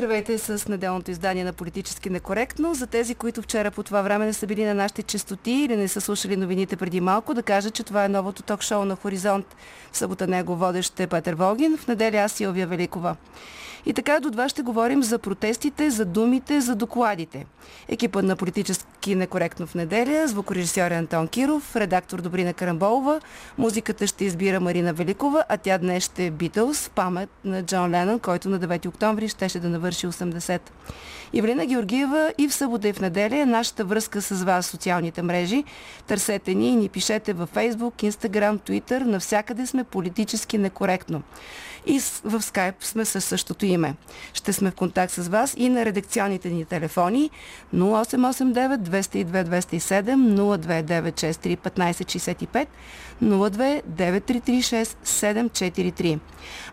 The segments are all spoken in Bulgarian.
Здравейте с неделното издание на Политически некоректно. За тези, които вчера по това време не са били на нашите частоти или не са слушали новините преди малко, да кажа, че това е новото ток-шоу на Хоризонт. В събота него водещ е Петър Волгин, в неделя аз Силвия Великова. И така до два ще говорим за протестите, за думите, за докладите. Екипът на политически некоректно в неделя, звукорежисьор Антон Киров, редактор Добрина Карамболова, музиката ще избира Марина Великова, а тя днес ще е Битълс памет на Джон Ленън, който на 9 октомври щеше да навърши 80. Ивелина Георгиева и в събота и в неделя е нашата връзка с вас в социалните мрежи. Търсете ни и ни пишете във Facebook, Instagram, Twitter. Навсякъде сме политически некоректно и в скайп сме със същото име. Ще сме в контакт с вас и на редакционните ни телефони 0889 202 207 0296 1565 02 9336 743.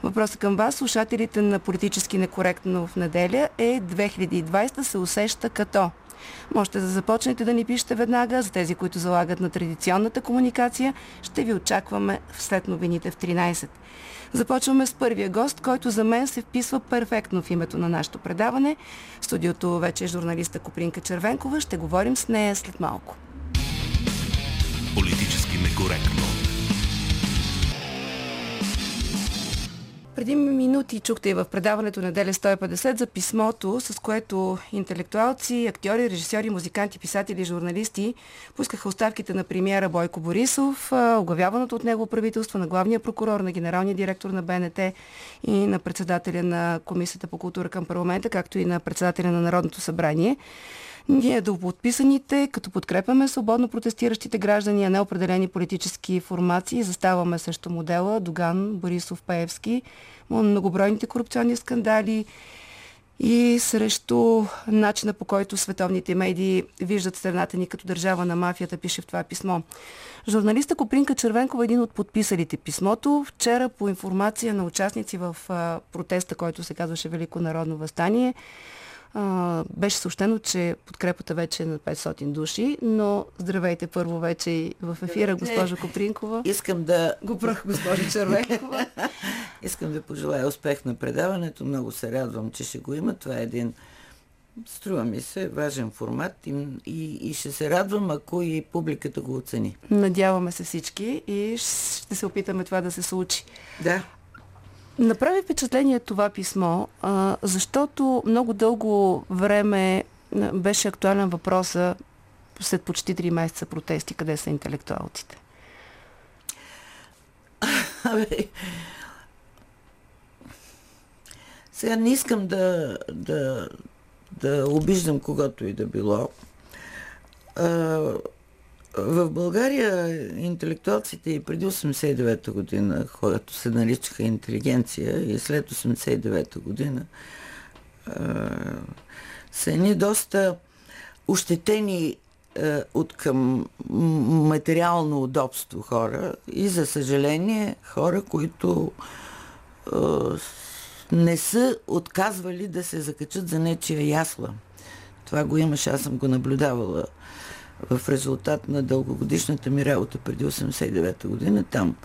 Въпросът към вас, слушателите на политически некоректно в неделя е 2020 се усеща като Можете да започнете да ни пишете веднага. За тези, които залагат на традиционната комуникация, ще ви очакваме след новините в 13. Започваме с първия гост, който за мен се вписва перфектно в името на нашето предаване. В студиото вече е журналиста Копринка Червенкова. Ще говорим с нея след малко. Политически некоректно. Преди минути чухте и в предаването на Деле 150 за писмото, с което интелектуалци, актьори, режисьори, музиканти, писатели, журналисти пускаха оставките на премиера Бойко Борисов, оглавяваното от него правителство, на главния прокурор, на генералния директор на БНТ и на председателя на Комисията по култура към парламента, както и на председателя на Народното събрание. Ние до подписаните, като подкрепяме свободно протестиращите граждани, а не определени политически формации, заставаме също модела Доган, Борисов, Паевски, многобройните корупционни скандали и срещу начина по който световните медии виждат страната ни като държава на мафията, пише в това писмо. Журналиста Копринка Червенкова е един от подписалите писмото. Вчера по информация на участници в протеста, който се казваше Велико народно възстание, а, беше съобщено, че подкрепата вече е на 500 души, но здравейте първо вече и в ефира, госпожа Копринкова. Искам да... Го прах, госпожа Червенкова. Искам да пожелая успех на предаването. Много се радвам, че ще го има. Това е един Струва ми се важен формат и, и, и ще се радвам, ако и публиката го оцени. Надяваме се всички и ще се опитаме това да се случи. Да. Направи впечатление това писмо, защото много дълго време беше актуален въпроса след почти 3 месеца протести, къде са интелектуалците. сега не искам да, да, да обиждам когато и да било. В България интелектуалците и преди 89-та година, когато се наричаха интелигенция и след 89-та година, са едни доста ощетени от към материално удобство хора и за съжаление хора, които не са отказвали да се закачат за нечия ясла. Това го имаше, аз съм го наблюдавала в резултат на дългогодишната ми работа преди 89-та година там.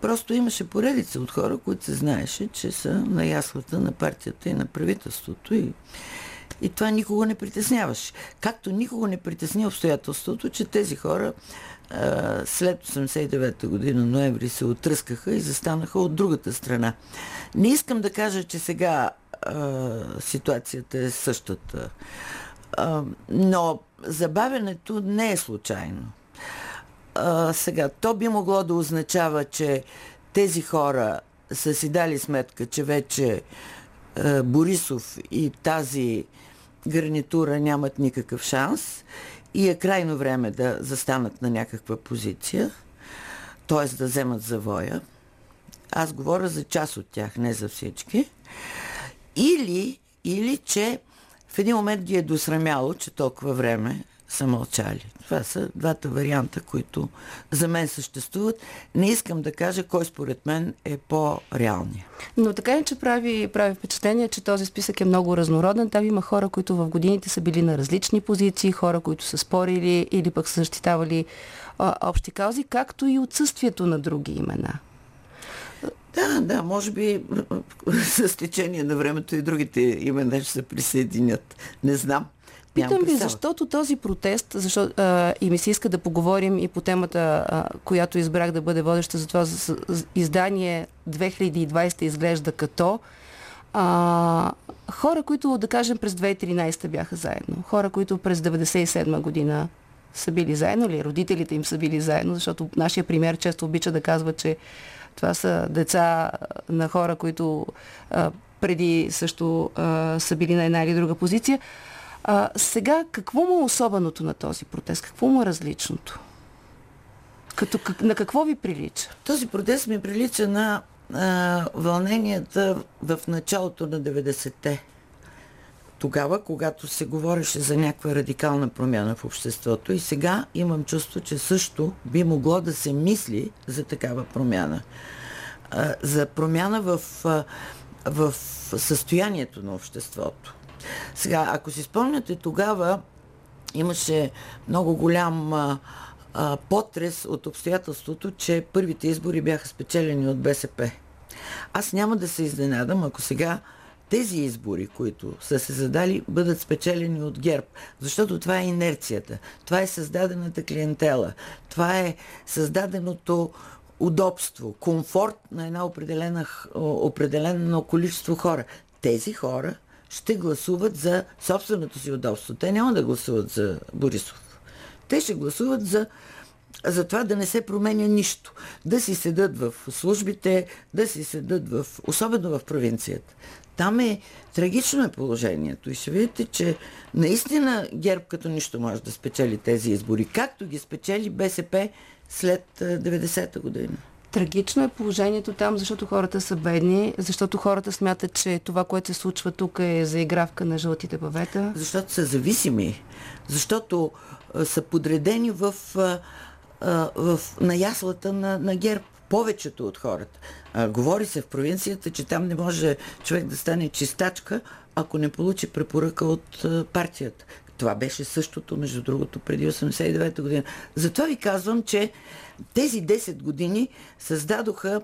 Просто имаше поредица от хора, които се знаеше, че са на яслата на партията и на правителството и, и това никого не притесняваше. Както никого не притесни обстоятелството, че тези хора а, след 89-та година, ноември, се отръскаха и застанаха от другата страна. Не искам да кажа, че сега а, ситуацията е същата. А, но забавянето не е случайно. А, сега, то би могло да означава, че тези хора са си дали сметка, че вече а, Борисов и тази гарнитура нямат никакъв шанс и е крайно време да застанат на някаква позиция, т.е. да вземат завоя. Аз говоря за част от тях, не за всички. Или, или че в един момент ги е досрамяло, че толкова време са мълчали. Това са двата варианта, които за мен съществуват. Не искам да кажа кой според мен е по-реалният. Но така е, че прави, прави впечатление, че този списък е много разнороден. Там има хора, които в годините са били на различни позиции, хора, които са спорили или пък са защитавали а, общи каузи, както и отсъствието на други имена. Да, да, може би с течение на времето и другите имена ще се присъединят. Не знам. Питам ви, защото този протест, защото, а, и ми се иска да поговорим и по темата, а, която избрах да бъде водеща за това за, за, издание 2020 изглежда като а, хора, които, да кажем, през 2013 бяха заедно, хора, които през 1997 година са били заедно или родителите им са били заедно, защото нашия пример често обича да казва, че това са деца на хора, които а, преди също а, са били на една или друга позиция. А, сега, какво му е особеното на този протест? Какво му е различното? Като, как, на какво ви прилича? Този протест ми прилича на а, вълненията в началото на 90-те. Тогава, когато се говореше за някаква радикална промяна в обществото и сега имам чувство, че също би могло да се мисли за такава промяна. За промяна в, в състоянието на обществото. Сега, ако си спомняте, тогава имаше много голям а, а, потрес от обстоятелството, че първите избори бяха спечелени от БСП. Аз няма да се изненадам, ако сега тези избори, които са се задали, бъдат спечелени от ГЕРБ. Защото това е инерцията. Това е създадената клиентела. Това е създаденото удобство, комфорт на една определена, определено количество хора. Тези хора ще гласуват за собственото си удобство. Те няма да гласуват за Борисов. Те ще гласуват за за това да не се променя нищо. Да си седат в службите, да си седат в, особено в провинцията. Там е трагично е положението и ще видите, че наистина ГЕРБ като нищо може да спечели тези избори, както ги спечели БСП след 90-та година. Трагично е положението там, защото хората са бедни, защото хората смятат, че това, което се случва тук е заигравка на жълтите павета. Защото са зависими, защото са подредени в, а, в наяслата на, на ГЕРБ повечето от хората. А, говори се в провинцията, че там не може човек да стане чистачка, ако не получи препоръка от а, партията. Това беше същото, между другото, преди 89-та година. Затова ви казвам, че тези 10 години създадоха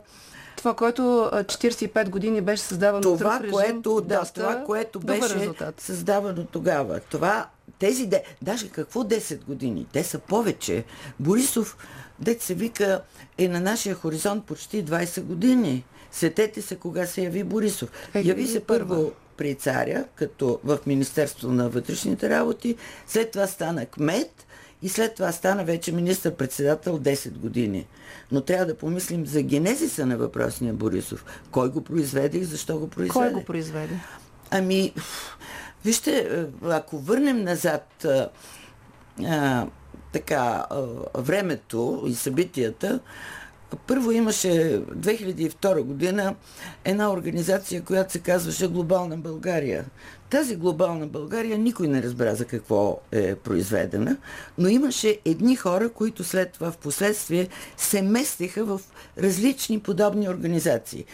това, което 45 години беше създавано това, режим, което, да, това, което беше създавано тогава. Това, тези, де, даже какво 10 години? Те са повече. Борисов, дет се вика, е на нашия хоризонт почти 20 години. Сетете се кога се яви Борисов. Е, яви се първо при царя, като в Министерство на вътрешните работи, след това стана кмет и след това стана вече министър-председател 10 години. Но трябва да помислим за генезиса на въпросния Борисов. Кой го произведе и защо го произведе? Кой го произведе? Ами, вижте, ако върнем назад а, а, така, а, времето и събитията, първо имаше 2002 година една организация, която се казваше Глобална България. Тази глобална България никой не разбра за какво е произведена, но имаше едни хора, които след това в последствие се местиха в различни подобни организации.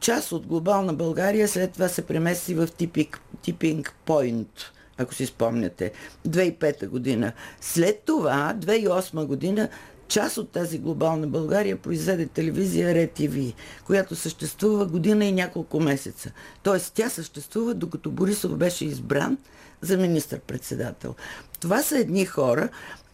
Част от глобална България след това се премести в Типинг Point ако си спомняте, 2005 година. След това, 2008 година, част от тази глобална България произведе телевизия РЕ-ТВ, която съществува година и няколко месеца. Тоест тя съществува докато Борисов беше избран за министър-председател. Това са едни хора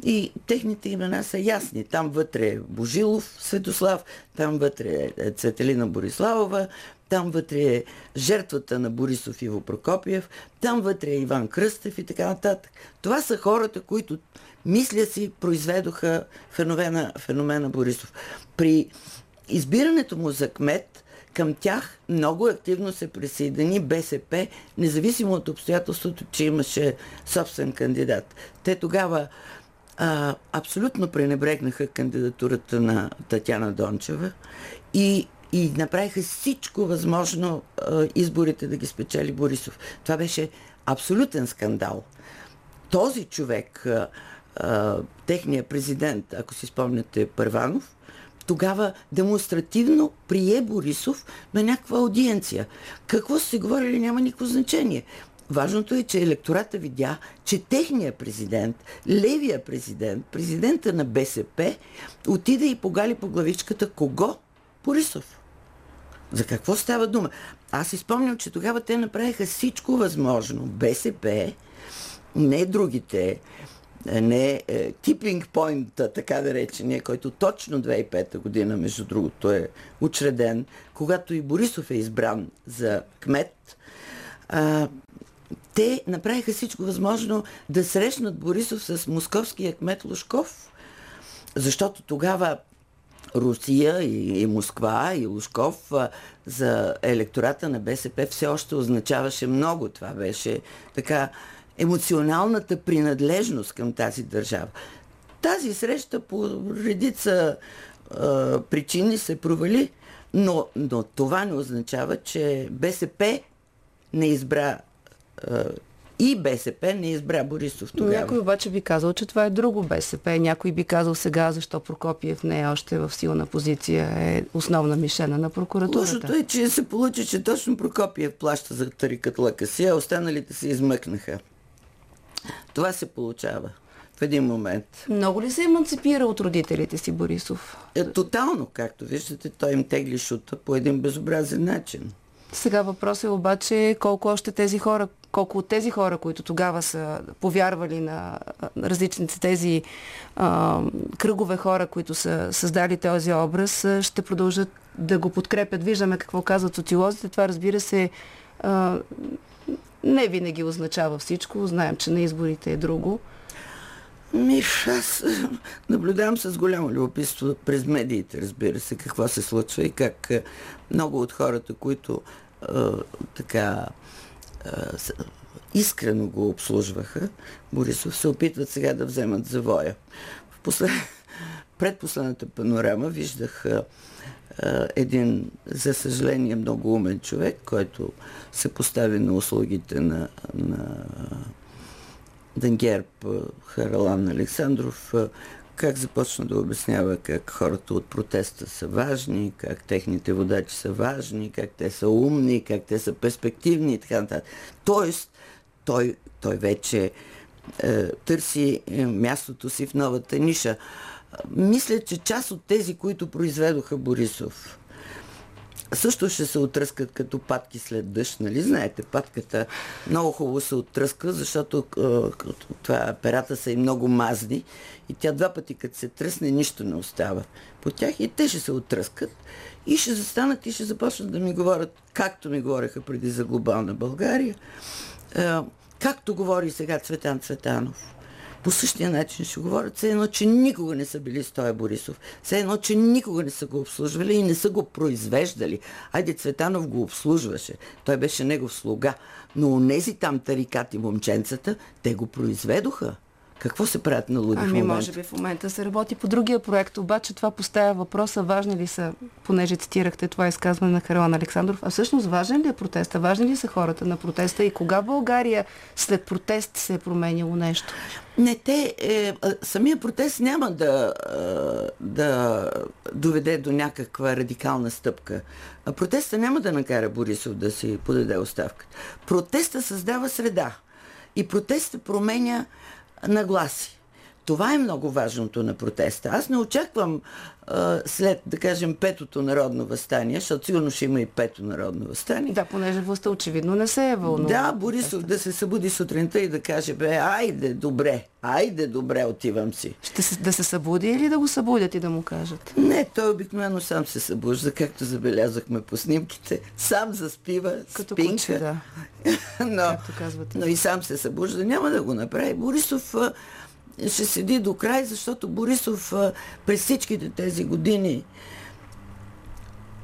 и техните имена са ясни. Там вътре е Божилов Светослав, там вътре е Цветелина Бориславова, там вътре е жертвата на Борисов Иво Прокопиев, там вътре е Иван Кръстев и така нататък. Това са хората, които мисля си, произведоха феномена, феномена Борисов. При избирането му за кмет, към тях много активно се присъедини БСП, независимо от обстоятелството, че имаше собствен кандидат. Те тогава а, абсолютно пренебрегнаха кандидатурата на Татяна Дончева и, и направиха всичко възможно а, изборите да ги спечели Борисов. Това беше абсолютен скандал. Този човек а, а, техния президент, ако си спомняте Първанов, тогава демонстративно прие Борисов на някаква аудиенция. Какво се говорили няма никакво значение. Важното е, че електората видя, че техният президент, левия президент, президента на БСП, отиде и погали по главичката кого? Борисов. За какво става дума? Аз изпомням, че тогава те направиха всичко възможно. БСП, не другите, не е, типинг пойнта, така да речения, който точно 2005 година, между другото, е учреден, когато и Борисов е избран за кмет, а, те направиха всичко възможно да срещнат Борисов с московския кмет Лужков, защото тогава Русия и, и Москва и Лужков а, за електората на БСП все още означаваше много. Това беше така емоционалната принадлежност към тази държава. Тази среща по редица а, причини се провали, но, но това не означава, че БСП не избра а, и БСП не избра Борисов тогава. Някой обаче би казал, че това е друго БСП. Някой би казал сега, защо Прокопиев не е още в силна позиция, е основна мишена на прокуратурата. Лошото е, че се получи, че точно Прокопиев плаща за тарикът лъка а останалите се измъкнаха. Това се получава в един момент. Много ли се еманципира от родителите си Борисов? Е, тотално, както виждате, той им тегли шута по един безобразен начин. Сега въпрос е обаче колко още тези хора, колко от тези хора, които тогава са повярвали на различните тези а, кръгове хора, които са създали този образ, ще продължат да го подкрепят. Виждаме какво казват социолозите. Това разбира се а, не винаги означава всичко. Знаем, че на изборите е друго. Ми, аз наблюдавам с голямо любопитство през медиите, разбира се, какво се случва и как много от хората, които а, така а, искрено го обслужваха, Борисов, се опитват сега да вземат завоя. В послед... предпоследната панорама виждах а, един, за съжаление, много умен човек, който се постави на услугите на, на Денгерб Харалан Александров, как започна да обяснява как хората от протеста са важни, как техните водачи са важни, как те са умни, как те са перспективни и така нататък. Тоест, той, той вече е, търси е, мястото си в новата ниша. Мисля, че част от тези, които произведоха Борисов, също ще се отръскат като патки след дъжд, нали? Знаете, патката много хубаво се отръска, защото това перата са и много мазни и тя два пъти като се тръсне, нищо не остава по тях и те ще се отръскат и ще застанат и ще започнат да ми говорят, както ми говореха преди за глобална България, както говори сега Цветан Цветанов по същия начин ще говорят, все едно, че никога не са били с този Борисов. Все едно, че никога не са го обслужвали и не са го произвеждали. Айде, Цветанов го обслужваше. Той беше негов слуга. Но онези там тарикати момченцата, те го произведоха. Какво се правят на луди ами, в момента? може би в момента се работи по другия проект, обаче това поставя въпроса, важни ли са, понеже цитирахте това изказване на Харалан Александров, а всъщност важен ли е протеста? Важни ли са хората на протеста и кога България след протест се е променило нещо? Не, те, е, самия протест няма да, да доведе до някаква радикална стъпка. Протеста няма да накара Борисов да си подаде оставка. Протеста създава среда. И протеста променя na Glácia. Това е много важното на протеста. Аз не очаквам а, след, да кажем, петото народно възстание, защото сигурно ще има и пето народно възстание. Да, понеже властта очевидно не се е вълнува. Да, Борисов да се събуди сутринта и да каже, бе, айде, добре, айде, добре, отивам си. Ще се, да се събуди или да го събудят и да му кажат? Не, той обикновено сам се събужда, както забелязахме по снимките. Сам заспива, Като спинка. Куче, да. но, но и сам се събужда. Няма да го направи. Борисов ще седи до край, защото Борисов през всичките тези години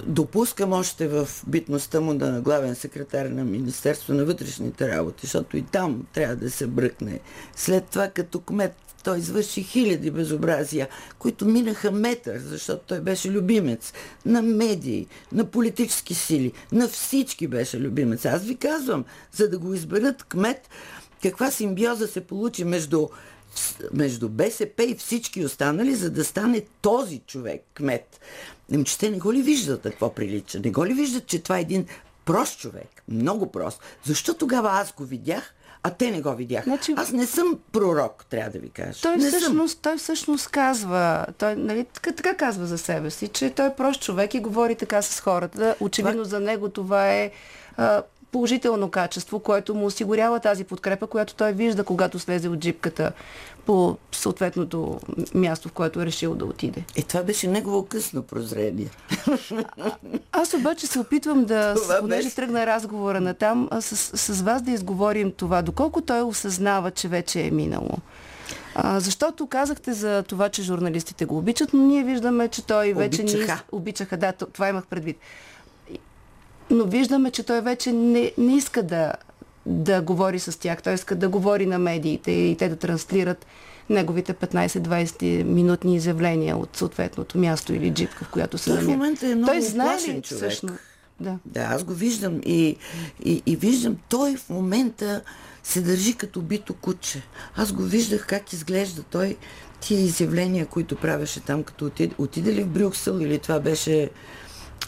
допускам още в битността му на главен секретар на Министерство на вътрешните работи, защото и там трябва да се бръкне. След това като кмет той извърши хиляди безобразия, които минаха метър, защото той беше любимец на медии, на политически сили, на всички беше любимец. Аз ви казвам, за да го изберат кмет, каква симбиоза се получи между между БСП и всички останали, за да стане този човек кмет. Ами, че те не го ли виждат какво прилича? Не го ли виждат, че това е един прост човек? Много прост. Защо тогава аз го видях, а те не го видяха. Значи... Аз не съм пророк, трябва да ви кажа. Той, не всъщност, съм. той всъщност казва, той нали, така, така казва за себе си, че той е прост човек и говори така с хората. Очевидно това... за него това е а, положително качество, което му осигурява тази подкрепа, която той вижда, когато слезе от джипката по съответното място, в което е решил да отиде. И това беше негово късно прозрение. Аз обаче се опитвам да, това понеже беше... тръгна разговора на там, с, с вас да изговорим това, доколко той осъзнава, че вече е минало. А, защото казахте за това, че журналистите го обичат, но ние виждаме, че той вече обичаха. ни обичаха. Да, това имах предвид но виждаме, че той вече не, не иска да, да говори с тях. Той иска да говори на медиите и те да транслират неговите 15-20 минутни изявления от съответното място или джипка, в която се намира. в момента е много той знае ли, човек. Всъщност? Да. да, аз го виждам и, и, и виждам, той в момента се държи като бито куче. Аз го виждах как изглежда той тия изявления, които правеше там, като отиде, отиде ли в Брюксел или това беше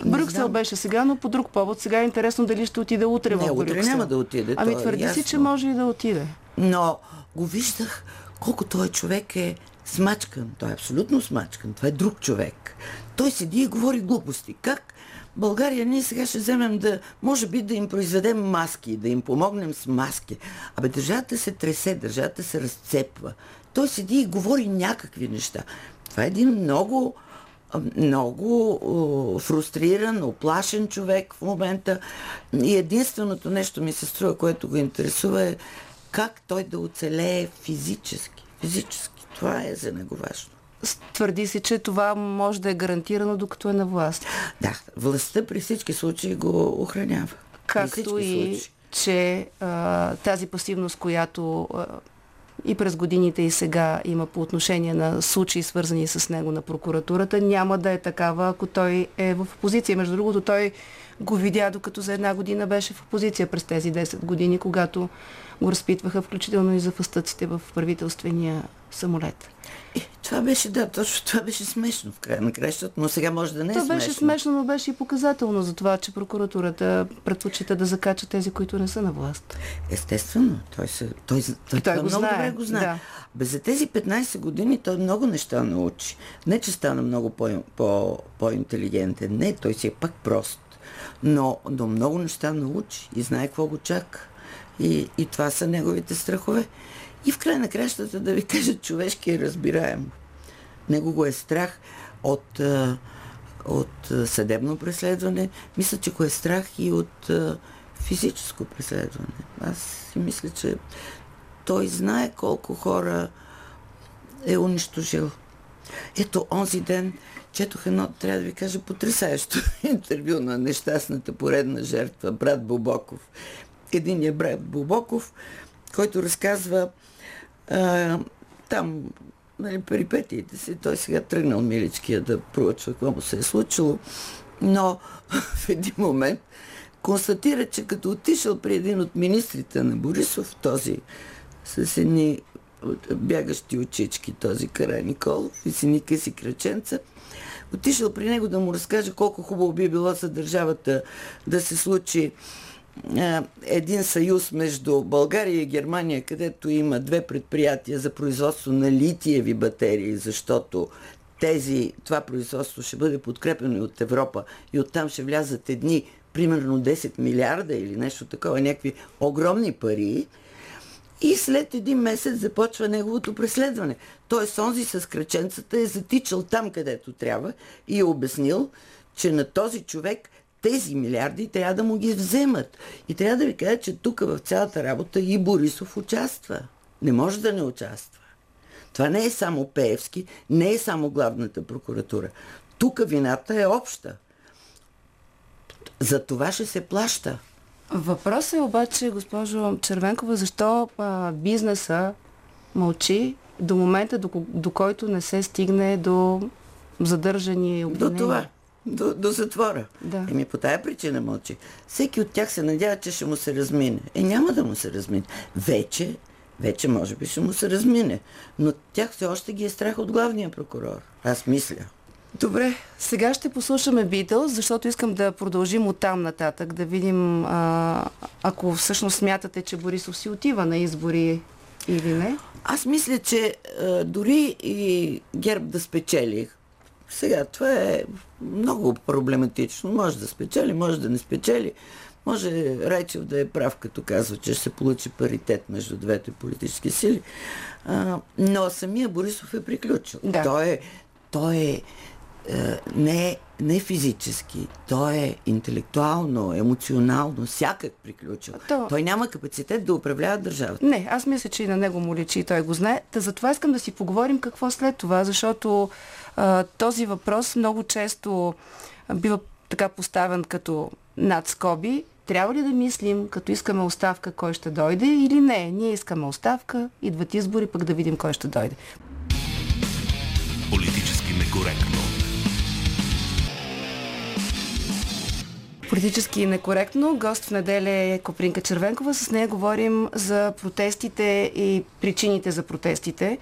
Брюксел беше сега, но по друг повод. Сега е интересно дали ще отиде утре не, в Брюксел. утре няма да отиде. Ами е твърди си, че може и да отиде. Но го виждах колко той човек е смачкан. Той е абсолютно смачкан. Това е друг човек. Той седи и говори глупости. Как България ние сега ще вземем да, може би да им произведем маски, да им помогнем с маски. Абе държавата се тресе, държавата се разцепва. Той седи и говори някакви неща. Това е един много много фрустриран, оплашен човек в момента. И единственото нещо ми се струва, което го интересува е как той да оцелее физически. Физически. Това е за него важно. Твърди се, че това може да е гарантирано докато е на власт. Да, властта при всички случаи го охранява. Както и, случаи. че а, тази пасивност, която а, и през годините и сега има по отношение на случаи свързани с него на прокуратурата, няма да е такава, ако той е в опозиция. Между другото, той го видя, докато за една година беше в опозиция през тези 10 години, когато го разпитваха, включително и за фастъците в правителствения самолет. Това беше, да, точно това беше смешно в края на кращата, но сега може да не е това смешно. беше смешно, но беше и показателно за това, че прокуратурата предпочита да закача тези, които не са на власт. Естествено, той, се, той, той, той, той го много знае. добре го знае. Да. Бе, за тези 15 години той много неща научи. Не, че стана много по, по, по-интелигентен, не, той си е пак прост. Но, но много неща научи и знае какво го чака. И, и това са неговите страхове. И в край на кращата да ви кажа, човешки е разбираем. Него го е страх от, от съдебно преследване. Мисля, че го е страх и от физическо преследване. Аз си мисля, че той знае колко хора е унищожил. Ето, онзи ден четох едно, трябва да ви кажа, потрясаещо интервю на нещастната поредна жертва, брат Бобоков. Единият брат Бобоков, който разказва а, там нали, перипетиите си. Той сега тръгнал миличкия да проучва какво му се е случило, но в един момент констатира, че като отишъл при един от министрите на Борисов, този с едни бягащи очички, този Кара Николов и си къси краченца, отишъл при него да му разкаже колко хубаво би било за държавата да се случи един съюз между България и Германия, където има две предприятия за производство на литиеви батерии, защото тези, това производство ще бъде подкрепено от Европа и оттам ще влязат едни, примерно 10 милиарда или нещо такова, някакви огромни пари. И след един месец започва неговото преследване. Тоест, онзи с кръченцата е затичал там, където трябва и е обяснил, че на този човек тези милиарди трябва да му ги вземат. И трябва да ви кажа, че тук в цялата работа и Борисов участва. Не може да не участва. Това не е само Пеевски, не е само главната прокуратура. Тук вината е обща. За това ще се плаща. Въпросът е обаче, госпожо Червенкова, защо а, бизнеса мълчи до момента, до, до който не се стигне до задържани и До това до, до затвора. Да. Еми по тая причина мълчи. Всеки от тях се надява, че ще му се размине. Е, няма да му се размине. Вече вече може би ще му се размине. Но тях все още ги е страх от главния прокурор. Аз мисля. Добре, сега ще послушаме Beatles, защото искам да продължим от там нататък, да видим а, ако всъщност смятате, че Борисов си отива на избори или не. Аз мисля, че а, дори и ГЕРБ да спечели, сега това е много проблематично. Може да спечели, може да не спечели. Може Райчев да е прав, като казва, че ще се получи паритет между двете политически сили. А, но самия Борисов е приключил. Да. Той е, той е е, не, не физически, той е интелектуално, емоционално, всякак приключил. То... Той няма капацитет да управлява държавата. Не, аз мисля, че и на него му личи и той го знае. Та затова искам да си поговорим какво след това, защото а, този въпрос много често бива така поставен като над скоби. Трябва ли да мислим, като искаме оставка, кой ще дойде или не? Ние искаме оставка, идват избори, пък да видим кой ще дойде. Политически некоректно. Политически некоректно. Гост в неделя е Копринка Червенкова. С нея говорим за протестите и причините за протестите.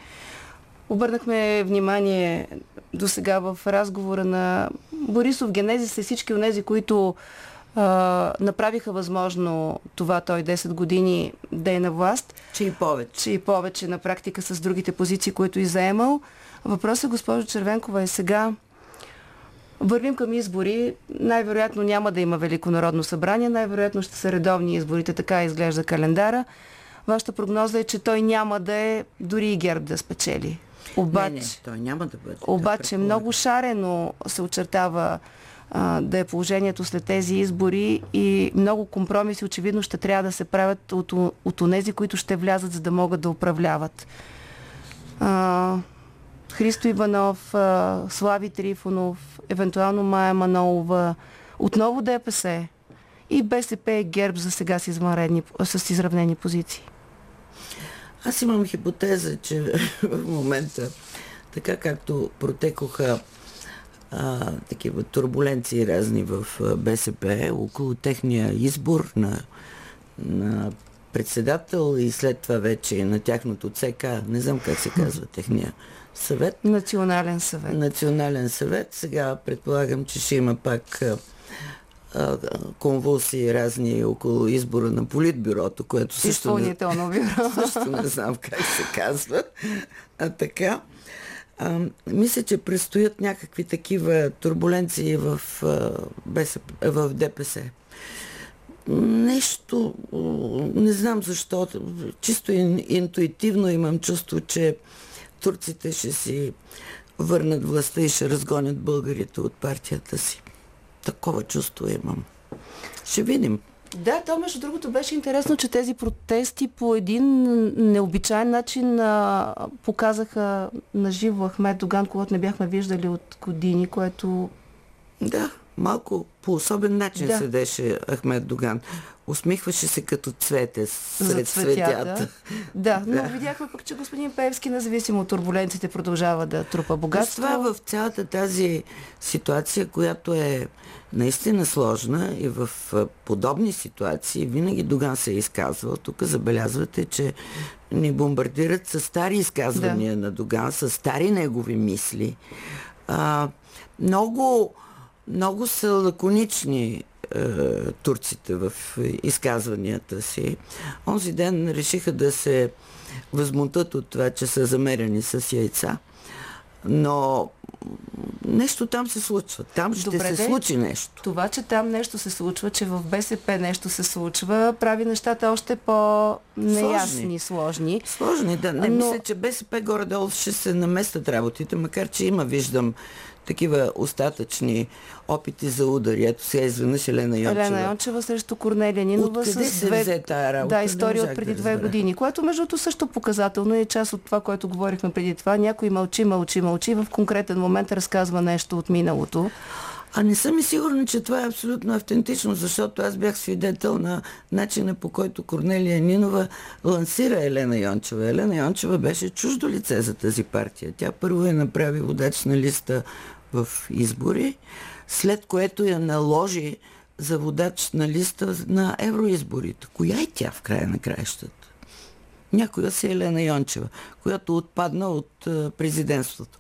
Обърнахме внимание до сега в разговора на Борисов Генезис и всички от тези, които а, направиха възможно това той 10 години да е на власт. Че и повече. Че и повече на практика с другите позиции, които и заемал. Въпросът, госпожо Червенкова, е сега Вървим към избори. Най-вероятно няма да има Велико народно събрание. Най-вероятно ще са редовни изборите. Така изглежда календара. Вашата прогноза е, че той няма да е дори и ГЕРБ да спечели. Обаче, не, не, той няма да бъде. Обаче много шарено се очертава а, да е положението след тези избори и много компромиси очевидно ще трябва да се правят от, от онези, които ще влязат, за да могат да управляват. А, Христо Иванов, Слави Трифонов, евентуално Майя Манолова, отново ДПС и БСП и ГЕРБ за сега с, с изравнени позиции. Аз имам хипотеза, че в момента, така както протекоха а, такива турбуленции разни в БСП около техния избор на, на председател и след това вече на тяхното ЦК, не знам как се казва техния съвет. Национален съвет. Национален съвет. Сега предполагам, че ще има пак конвулсии разни около избора на политбюрото, което също Изпълнително бюро. също не знам как се казва. А така. А, мисля, че предстоят някакви такива турбуленции в, БСП, в ДПС. Нещо, не знам защо, чисто интуитивно имам чувство, че турците ще си върнат властта и ще разгонят българите от партията си. Такова чувство имам. Ще видим. Да, то между другото беше интересно, че тези протести по един необичайен начин а, показаха на живо Ахмед Доган, когато не бяхме виждали от години, което... Да, малко по особен начин да. седеше Ахмед Доган. Усмихваше се като цвете сред цветята. Да, но да. видяхме пък, че господин Певски, независимо от турбуленциите, продължава да трупа богатство. това в цялата тази ситуация, която е наистина сложна и в подобни ситуации винаги Доган се е изказвал. Тук забелязвате, че ни бомбардират с стари изказвания да. на Доган, с стари негови мисли. А, много, много са лаконични турците в изказванията си. Онзи ден решиха да се възмутат от това, че са замерени с яйца. Но нещо там се случва. Там ще Добре, се случи нещо. Това, че там нещо се случва, че в БСП нещо се случва, прави нещата още по-неясни, сложни. Сложни, да. Не Но... мисля, че БСП горе-долу ще се наместят работите, макар че има, виждам, такива остатъчни опити за удари. Ето сега изведнъж Елена Йончева. Елена Йончева срещу Корнелия Нинова Откъде с се две... взе тая работа? Да, история от преди да две години, което между другото също показателно е част от това, което говорихме преди това. Някой мълчи, мълчи, мълчи, в конкретен момент разказва нещо от миналото. А не съм и сигурна, че това е абсолютно автентично, защото аз бях свидетел на начина по който Корнелия Нинова лансира Елена Йончева. Елена Йончева беше чуждо лице за тази партия. Тя първо я направи водач на листа в избори, след което я наложи за водач на листа на евроизборите. Коя е тя в края на краищата? Някоя си Елена Йончева, която отпадна от президентството.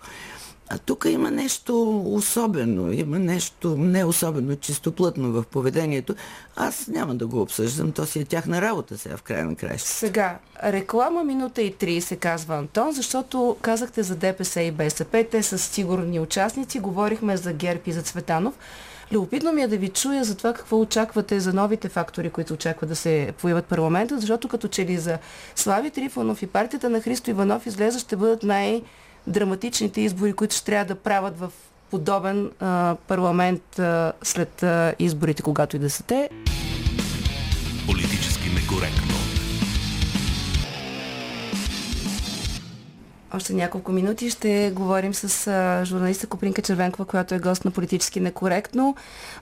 А тук има нещо особено, има нещо не особено чистоплътно в поведението. Аз няма да го обсъждам, то си е тяхна работа сега в края на краища. Сега, реклама минута и 30, казва Антон, защото казахте за ДПС и БСП, те са сигурни участници, говорихме за ГЕРБ и за Цветанов. Любопитно ми е да ви чуя за това какво очаквате за новите фактори, които очакват да се появят парламента, защото като че ли за Слави Трифонов и партията на Христо Иванов излеза ще бъдат най- драматичните избори, които ще трябва да правят в подобен а, парламент а, след а, изборите, когато и да са те. Политически некоректно. Още няколко минути ще говорим с а, журналиста Копринка Червенкова, която е гост на Политически некоректно,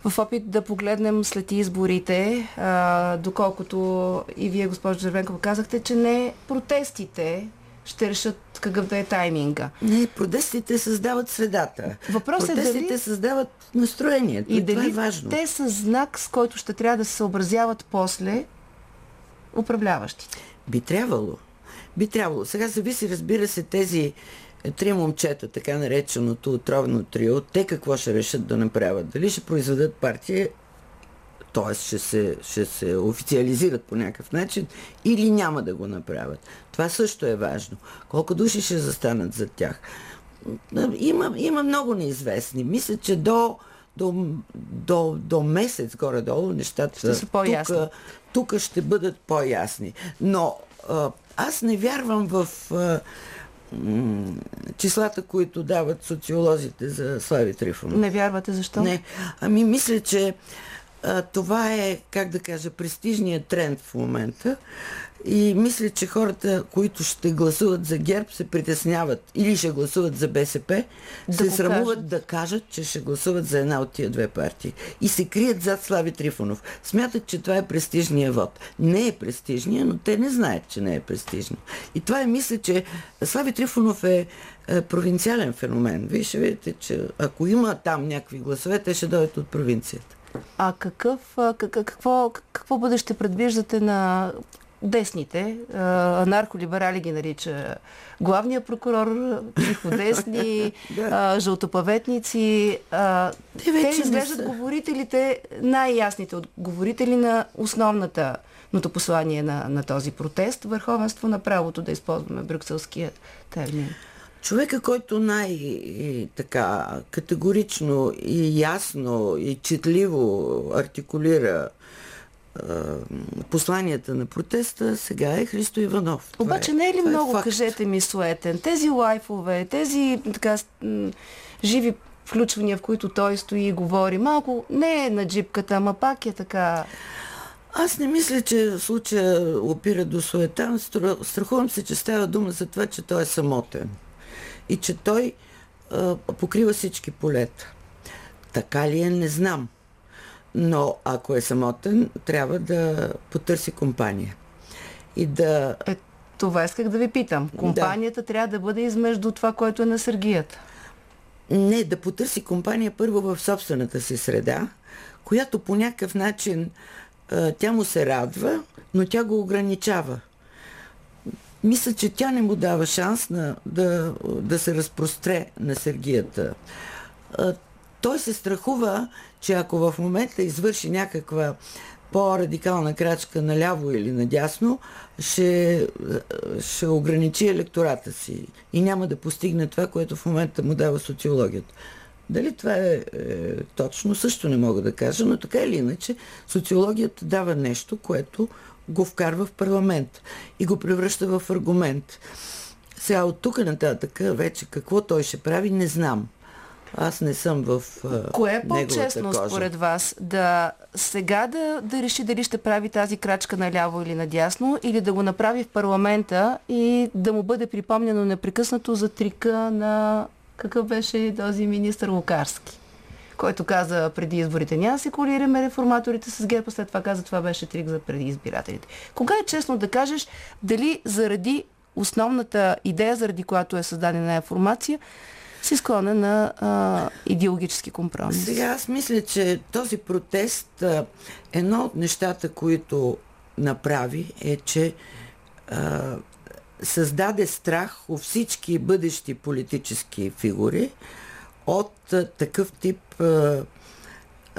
в опит да погледнем след изборите, а, доколкото и вие, госпожо Червенкова, казахте, че не протестите ще решат какъв да е тайминга. Не, протестите създават средата. Въпросът е дали... създават настроението. И, това е важно. те са знак, с който ще трябва да се съобразяват после управляващите. Би трябвало. Би трябвало. Сега зависи, разбира се, тези три момчета, така нареченото отровно трио, те какво ще решат да направят? Дали ще произведат партия т.е. Ще се, ще се официализират по някакъв начин или няма да го направят. Това също е важно. Колко души ще застанат за тях? Има, има много неизвестни. Мисля, че до, до, до, до месец горе-долу нещата ще са по-ясни. Тук, тук ще бъдат по-ясни. Но аз не вярвам в а, м- числата, които дават социолозите за Слави Трифонов. Не вярвате защо? Не. Ами мисля, че а, това е, как да кажа, престижният тренд в момента. И мисля, че хората, които ще гласуват за ГЕРБ, се притесняват или ще гласуват за БСП, да се срамуват кажат. да кажат, че ще гласуват за една от тия две партии. И се крият зад Слави Трифонов. Смятат, че това е престижния вод. Не е престижния, но те не знаят, че не е престижно. И това е, мисля, че Слави Трифонов е, е провинциален феномен. Вие ще видите, че ако има там някакви гласове, те ще дойдат от провинцията. А какъв, какво, какво бъдеще предвиждате на десните, анархолиберали ги нарича главния прокурор, психодесни, да. жълтопаветници. те, те изглеждат са... говорителите, най-ясните говорители на основната ното послание на, на този протест, върховенство на правото, да използваме брюкселския термин. Човека, който най-така категорично и ясно и четливо артикулира посланията на протеста сега е Христо Иванов. Това Обаче е, не е ли много, е кажете ми, суетен? Тези лайфове, тези така живи включвания, в които той стои и говори, малко не е на джипката, ама пак е така... Аз не мисля, че случая опира до суета. Страхувам се, че става дума за това, че той е самотен и че той а, покрива всички полета. Така ли е, не знам. Но ако е самотен, трябва да потърси компания. И да... Е, това исках да ви питам. Компанията да. трябва да бъде измежду това, което е на Сергията. Не, да потърси компания първо в собствената си среда, която по някакъв начин тя му се радва, но тя го ограничава мисля, че тя не му дава шанс на, да, да се разпростре на Сергията. Той се страхува, че ако в момента извърши някаква по-радикална крачка наляво или надясно, ще, ще ограничи електората си и няма да постигне това, което в момента му дава социологията. Дали това е, е точно, също не мога да кажа, но така или иначе социологията дава нещо, което го вкарва в парламент и го превръща в аргумент. Сега от тук нататък вече какво той ще прави, не знам. Аз не съм в Кое е по-честно според вас? Да сега да, да реши дали ще прави тази крачка наляво или надясно или да го направи в парламента и да му бъде припомнено непрекъснато за трика на какъв беше този министър Лукарски? Който каза преди изборите няма се колираме реформаторите с ГЕРБ, след това каза това беше трик за преди избирателите. Кога е честно да кажеш дали заради основната идея, заради която е създадена информация, си склонен на а, идеологически компромис. Сега аз мисля, че този протест, а, едно от нещата, които направи е, че а, създаде страх у всички бъдещи политически фигури от такъв тип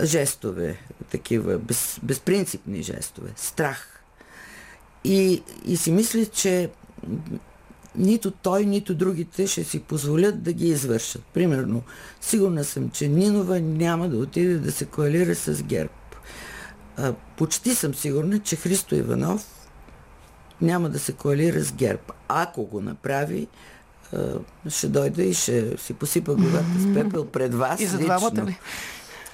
жестове, такива без, безпринципни жестове, страх. И, и си мисля, че нито той, нито другите ще си позволят да ги извършат. Примерно, сигурна съм, че Нинова няма да отиде да се коалира с ГЕРБ. А, почти съм сигурна, че Христо Иванов няма да се коалира с ГЕРБ. Ако го направи, ще дойде и ще си посипа главата с пепел пред вас. И за двамата ли?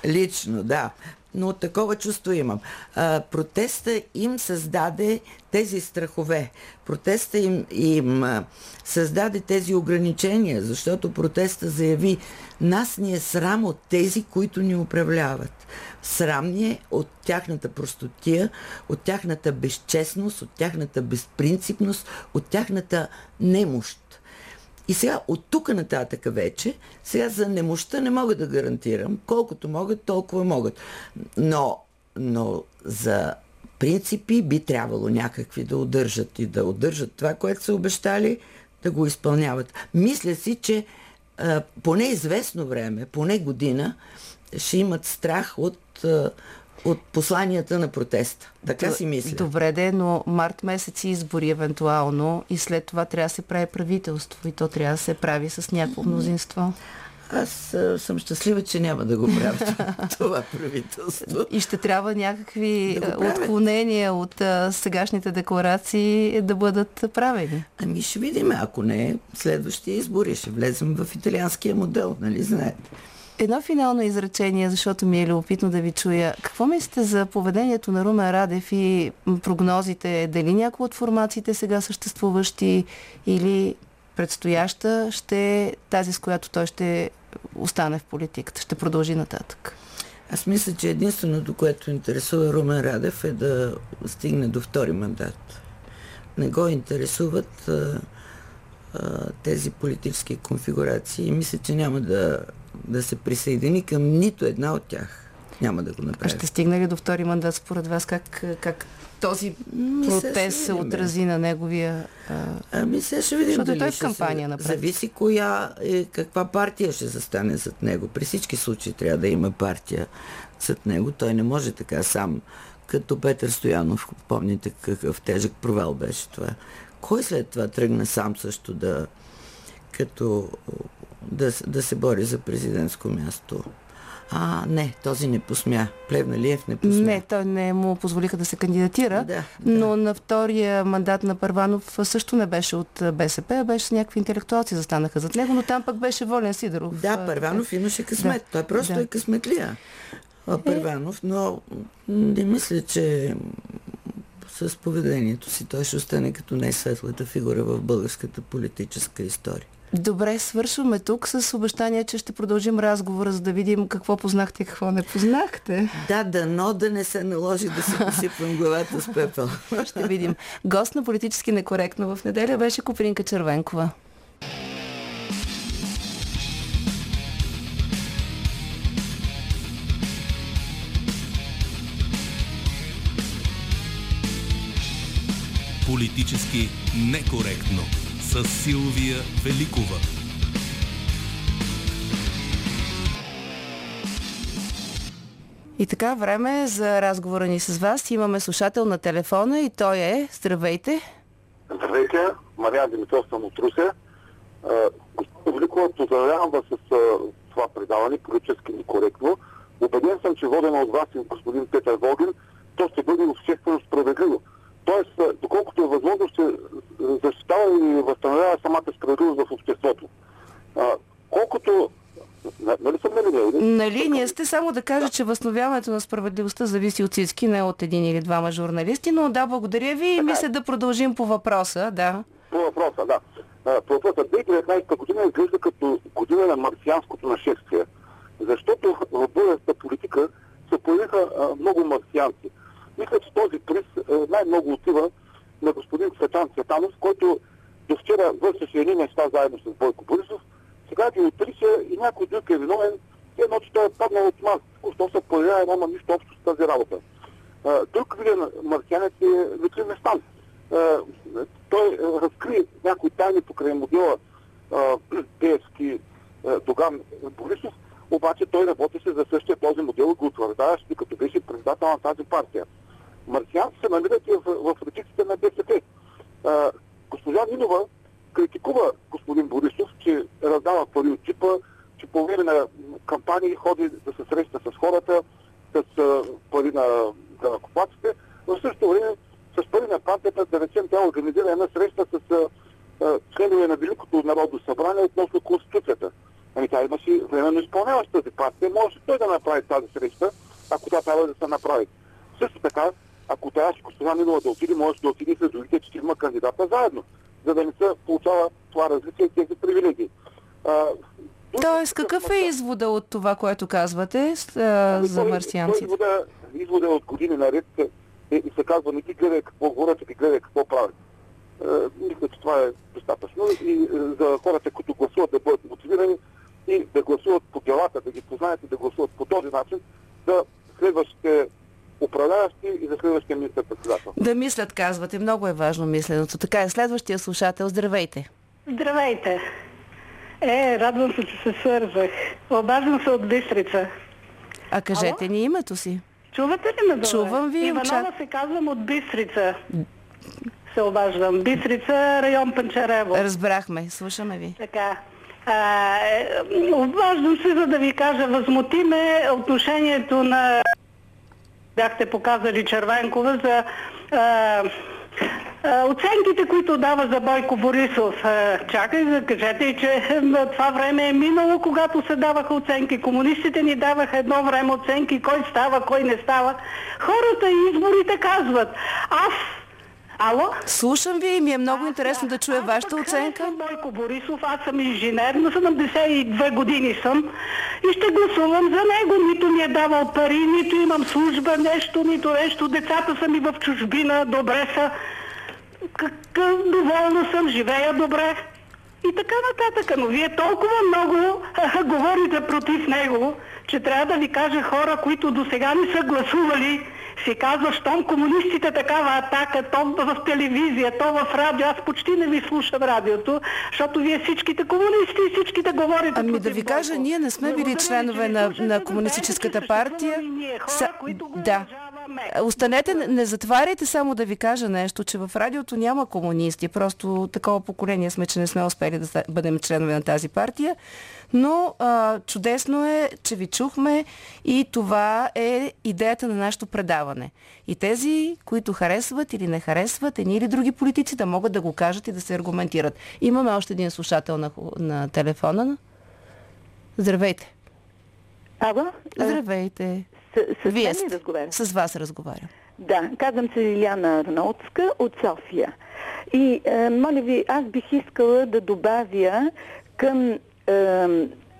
Лично, да. Но такова чувство имам. А, протеста им създаде тези страхове. Протеста им, им а, създаде тези ограничения, защото протеста заяви нас ни е срам от тези, които ни управляват. Срам ни е от тяхната простотия, от тяхната безчестност, от тяхната безпринципност, от тяхната немощ. И сега от тук нататък вече, сега за немощта не мога да гарантирам. Колкото могат, толкова могат. Но, но за принципи би трябвало някакви да удържат и да удържат това, което са обещали, да го изпълняват. Мисля си, че а, поне известно време, поне година, ще имат страх от а, от посланията на протеста. Така си мисля. Добре де, но март месец избори евентуално и след това трябва да се прави правителство и то трябва да се прави с някакво мнозинство. Аз а, съм щастлива, че няма да го правя това правителство. И ще трябва някакви да отклонения от а, сегашните декларации да бъдат правени. Ами ще видим, ако не, следващия избори ще влезем в италианския модел, нали знаете. Едно финално изречение, защото ми е любопитно да ви чуя. Какво мислите за поведението на Румен Радев и прогнозите? Дали някои от формациите сега съществуващи или предстояща ще е тази, с която той ще остане в политиката, ще продължи нататък? Аз мисля, че единственото, което интересува Румен Радев е да стигне до втори мандат. Не го интересуват а, а, тези политически конфигурации и мисля, че няма да да се присъедини към нито една от тях. Няма да го направи. А ще стигне ли до втори мандат според вас? Как, как този Ми протест се, отрази на неговия... А... Ами се ще видим. Защото той е в кампания напред. Зависи коя, е, каква партия ще застане зад него. При всички случаи трябва да има партия зад него. Той не може така сам, като Петър Стоянов. Помните какъв тежък провал беше това. Кой след това тръгна сам също да като да, да се бори за президентско място. А, не, този не посмя. Плевналиев не посмя. Не, той не му позволиха да се кандидатира. Да, но да. на втория мандат на Първанов също не беше от БСП, а беше с някакви интелектуалци застанаха зад него, но там пък беше Волен Сидоров. Да, Първанов имаше късмет. Да. Той просто да. е късметлия. А Първанов, но не мисля, че с поведението си той ще остане като най-светлата фигура в българската политическа история. Добре, свършваме тук с обещание, че ще продължим разговора, за да видим какво познахте и какво не познахте. Да, да, но да не се наложи да се посипвам главата с пепел. Ще видим. Гост на политически некоректно в неделя беше Купринка Червенкова. Политически некоректно с Силвия Великова. И така, време е за разговора ни с вас. Имаме слушател на телефона и той е... Здравейте! Здравейте! Мария Димитров съм от Русе. Господин Великова, поздравявам вас с това предаване, политически некоректно. Убеден съм, че водено от вас и господин Петър Волгин, то ще бъде обществено справедливо. Тоест, доколкото е възможно, ще защитава и възстановява самата справедливост в обществото. А, колкото Нали съм на линия? На линия сте, само да кажа, че възстановяването на справедливостта зависи от всички, не от един или двама журналисти, но да, благодаря ви и мисля да продължим по въпроса, да. По въпроса, да. По въпроса, 2019 година изглежда като година на марсианското нашествие, защото в българската политика се появиха много марсианци. Мисля, че този приз най-много отива на господин Цветан Цветанов, който до вчера вършеше едни неща заедно с Бойко Борисов, сега ги отрича и някой друг е виновен, едно, че той е паднал от Марс. Що се появява, няма нищо общо с тази работа. Друг виден марсианец е Лютви Местан. той е, разкри някои тайни покрай модела Пеевски, Доган, Борисов, обаче той работеше за същия този модел и го утвърждаваше, като беше председател на тази партия. Марсианци се намират и в, в редиците на БСП. А, госпожа Нинова критикува господин Борисов, че раздава пари от джипа, че по време на кампании ходи да се среща с хората, с а, пари на данакоплаците. В същото време с пари на партията, да речем, тя организира една среща с а, а, членове на Великото народно събрание относно Конституцията. Ами тя имаше временно изпълняващ тази партия. Може той да направи тази среща, ако тя трябва да се направи. Също така, ако трябваше госпожа Нинова да отиде, може да отиде с другите четирима кандидата заедно, за да не се получава това развитие и тези привилегии. Тоест, какъв е извода от това, което казвате а, ами, за марсианците? Извода, извода от години наред е, и се казва не ти гледай какво говорят, ти гледай какво правят. мисля, че това е достатъчно и е, за хората, които гласуват да бъдат мотивирани и да гласуват по делата, да ги познаят и да гласуват по този начин, да следващите управляващи и за следващия министър-председател. Да мислят, казвате. Много е важно мисленото. Така е. Следващия слушател. Здравейте. Здравейте. Е, радвам се, че се свързах. Обаждам се от Бистрица. А кажете Ало? ни името си. Чувате ли ме добре? Чувам ви. Иванова чак... се казвам от Бистрица. Се обаждам. Бистрица, район Панчарево. Разбрахме. Слушаме ви. Така. А, е, обаждам се, за да ви кажа, възмутиме отношението на бяхте показали Червенкова за а, Оценките, които дава за Бойко Борисов, чакай, кажете, че това време е минало, когато се даваха оценки. Комунистите ни даваха едно време оценки, кой става, кой не става. Хората и изборите казват. Аз Ало? Слушам ви и ми е много а, интересно да чуя вашата оценка. Аз Бойко Борисов, аз съм инженер, на 72 години съм и ще гласувам за него. Нито ми е давал пари, нито имам служба, нещо, нито нещо. Децата са ми в чужбина, добре са. Какъв доволна съм, живея добре. И така нататък. Но вие толкова много говорите против него, че трябва да ви кажа хора, които до сега не са гласували, си казва, щом комунистите такава атака, то в телевизия, то в радио. Аз почти не ви слушам радиото, защото вие всичките комунисти и всичките говорите Ами да ви кажа, ние не сме били членове на, на комунистическата партия. Са, да. Останете, не затваряйте само да ви кажа нещо, че в радиото няма комунисти. Просто такова поколение сме, че не сме успели да бъдем членове на тази партия. Но а, чудесно е, че ви чухме и това е идеята на нашето предаване. И тези, които харесват или не харесват едни или други политици, да могат да го кажат и да се аргументират. Имаме още един слушател на, на телефона. Здравейте. Ало? Здравейте. С, с Вие сте, разговарям? С вас разговарям. Да, казвам се Лиляна Арнаутска от София. И, е, моля ви, аз бих искала да добавя към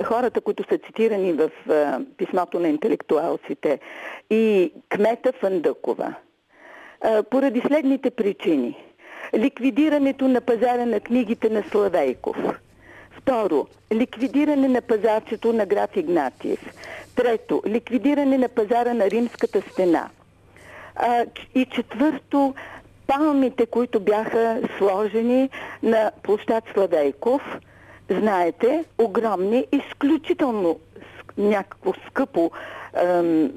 хората, които са цитирани в е, писмото на интелектуалците и кмета Фандъкова. Е, поради следните причини. Ликвидирането на пазара на книгите на Славейков. Второ, ликвидиране на пазарчето на граф Игнатиев. Трето, ликвидиране на пазара на Римската стена. А, и четвърто, палмите, които бяха сложени на площад Славейков – знаете, огромни, изключително някакво скъпо, ем,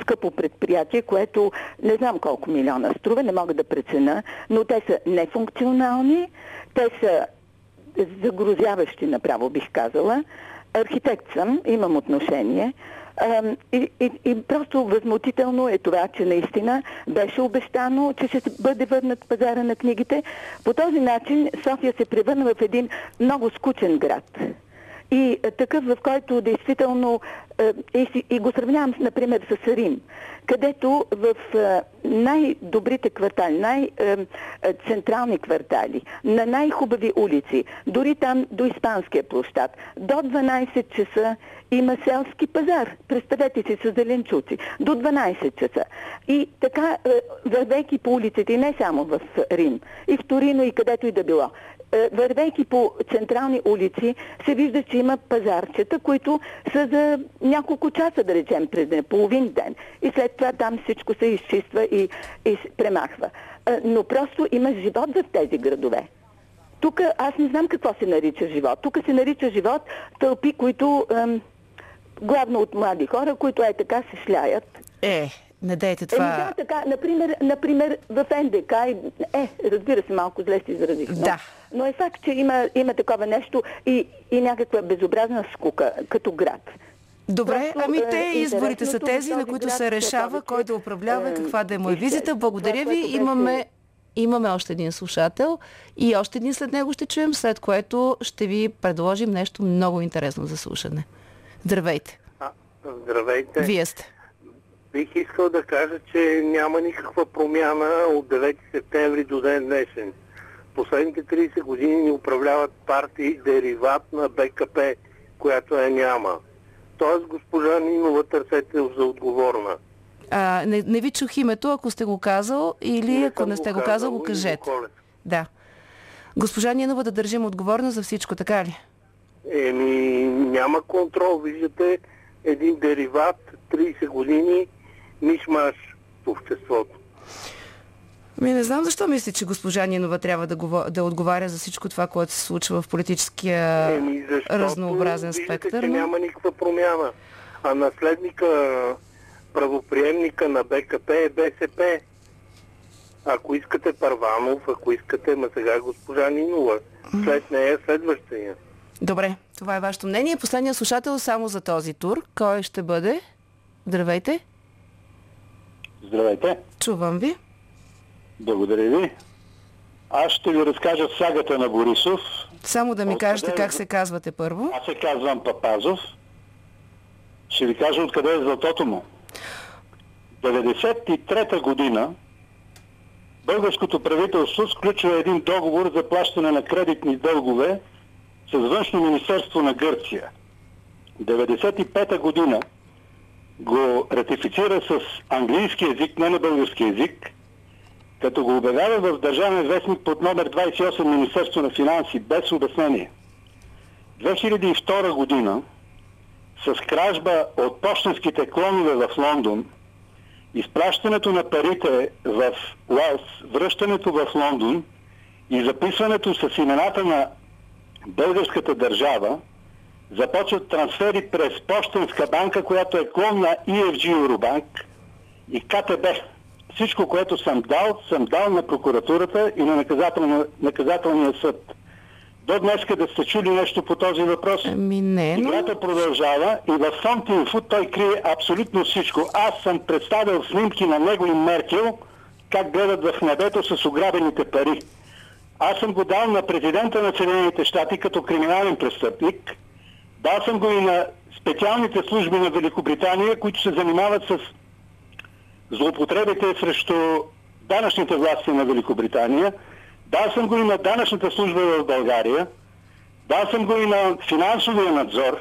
скъпо предприятие, което не знам колко милиона струва, не мога да прецена, но те са нефункционални, те са загрузяващи направо, бих казала. Архитект съм, имам отношение. И, и, и просто възмутително е това, че наистина беше обещано, че ще бъде върнат пазара на книгите. По този начин София се превърна в един много скучен град. И такъв, в който действително и, и го сравнявам, например, с Рим където в най-добрите квартали, най-централни квартали, на най-хубави улици, дори там до Испанския площад, до 12 часа има селски пазар. Представете си с зеленчуци. До 12 часа. И така, вървейки по улиците, не само в Рим, и в Торино, и където и да било, вървейки по централни улици, се вижда, че има пазарчета, които са за няколко часа, да речем, през половин ден. И след това там всичко се изчиства и, и премахва. а, но просто има живот в тези градове. Тук аз не знам какво се нарича живот. Тук се нарича живот тълпи, които ам, главно от млади хора, които е така се шляят. Е, не дейте Еми това. да, така, например, например в НДК, и- е, разбира се, малко зле се изразих, но, Да. но е факт, че има, има такова нещо и, и някаква безобразна скука като град. Добре, Просто, ами е, те изборите са тези, на които град се решава повече, кой да управлява и е, каква да е му е визита. Благодаря това, ви. Имаме, имаме още един слушател и още един след него ще чуем, след което ще ви предложим нещо много интересно за слушане. Здравейте! А, Здравейте. Вие сте. Бих искал да кажа, че няма никаква промяна от 9 септември до ден днешен. Последните 30 години ни управляват партии дериват на БКП, която я няма. Тоест госпожа Нинова търсете за отговорна. А, не, не ви чух името, ако сте го казал или Не ако не сте го казал, го Иво кажете. Да. Госпожа Нинова да държим отговорна за всичко, така ли? Еми, няма контрол. Виждате един дериват, 30 години, мишмаш в обществото. Ми не знам защо мисли, че госпожа Нинова трябва да, говор... да отговаря за всичко това, което се случва в политическия Еми, разнообразен виждате, спектър. че но- няма никаква промяна. А наследника, правоприемника на БКП е БСП. Ако искате Парванов, ако искате, ма сега госпожа Нинова. След нея следващия. Добре, това е вашето мнение. Последният слушател само за този тур. Кой ще бъде? Здравейте. Здравейте, Чувам ви. благодаря ви. Аз ще ви разкажа сагата на Борисов. Само да ми Откъде кажете е? как се казвате първо. Аз се казвам Папазов. Ще ви кажа откъде е златото му. 93-та година българското правителство сключва един договор за плащане на кредитни дългове с външно министерство на Гърция. 95-та година го ратифицира с английски язик, не на български язик, като го обявява в Държавен вестник под номер 28 Министерство на финанси без обяснение. 2002 година с кражба от почтенските клонове в Лондон, изпращането на парите в Уелс, връщането в Лондон и записването с имената на българската държава, започват трансфери през Почтенска банка, която е клон на EFG Eurobank и КТБ. Всичко, което съм дал, съм дал на прокуратурата и на наказателния, наказателния съд. До днес да сте чули нещо по този въпрос? Ми не, но... Играта продължава и в Фонд Инфо той крие абсолютно всичко. Аз съм представил снимки на него и Меркел, как гледат в небето с ограбените пари. Аз съм го дал на президента на Съединените щати като криминален престъпник. Дал съм го и на специалните служби на Великобритания, които се занимават с злоупотребите срещу данъчните власти на Великобритания. Дал съм го и на данъчната служба в България. Дал съм го и на финансовия надзор.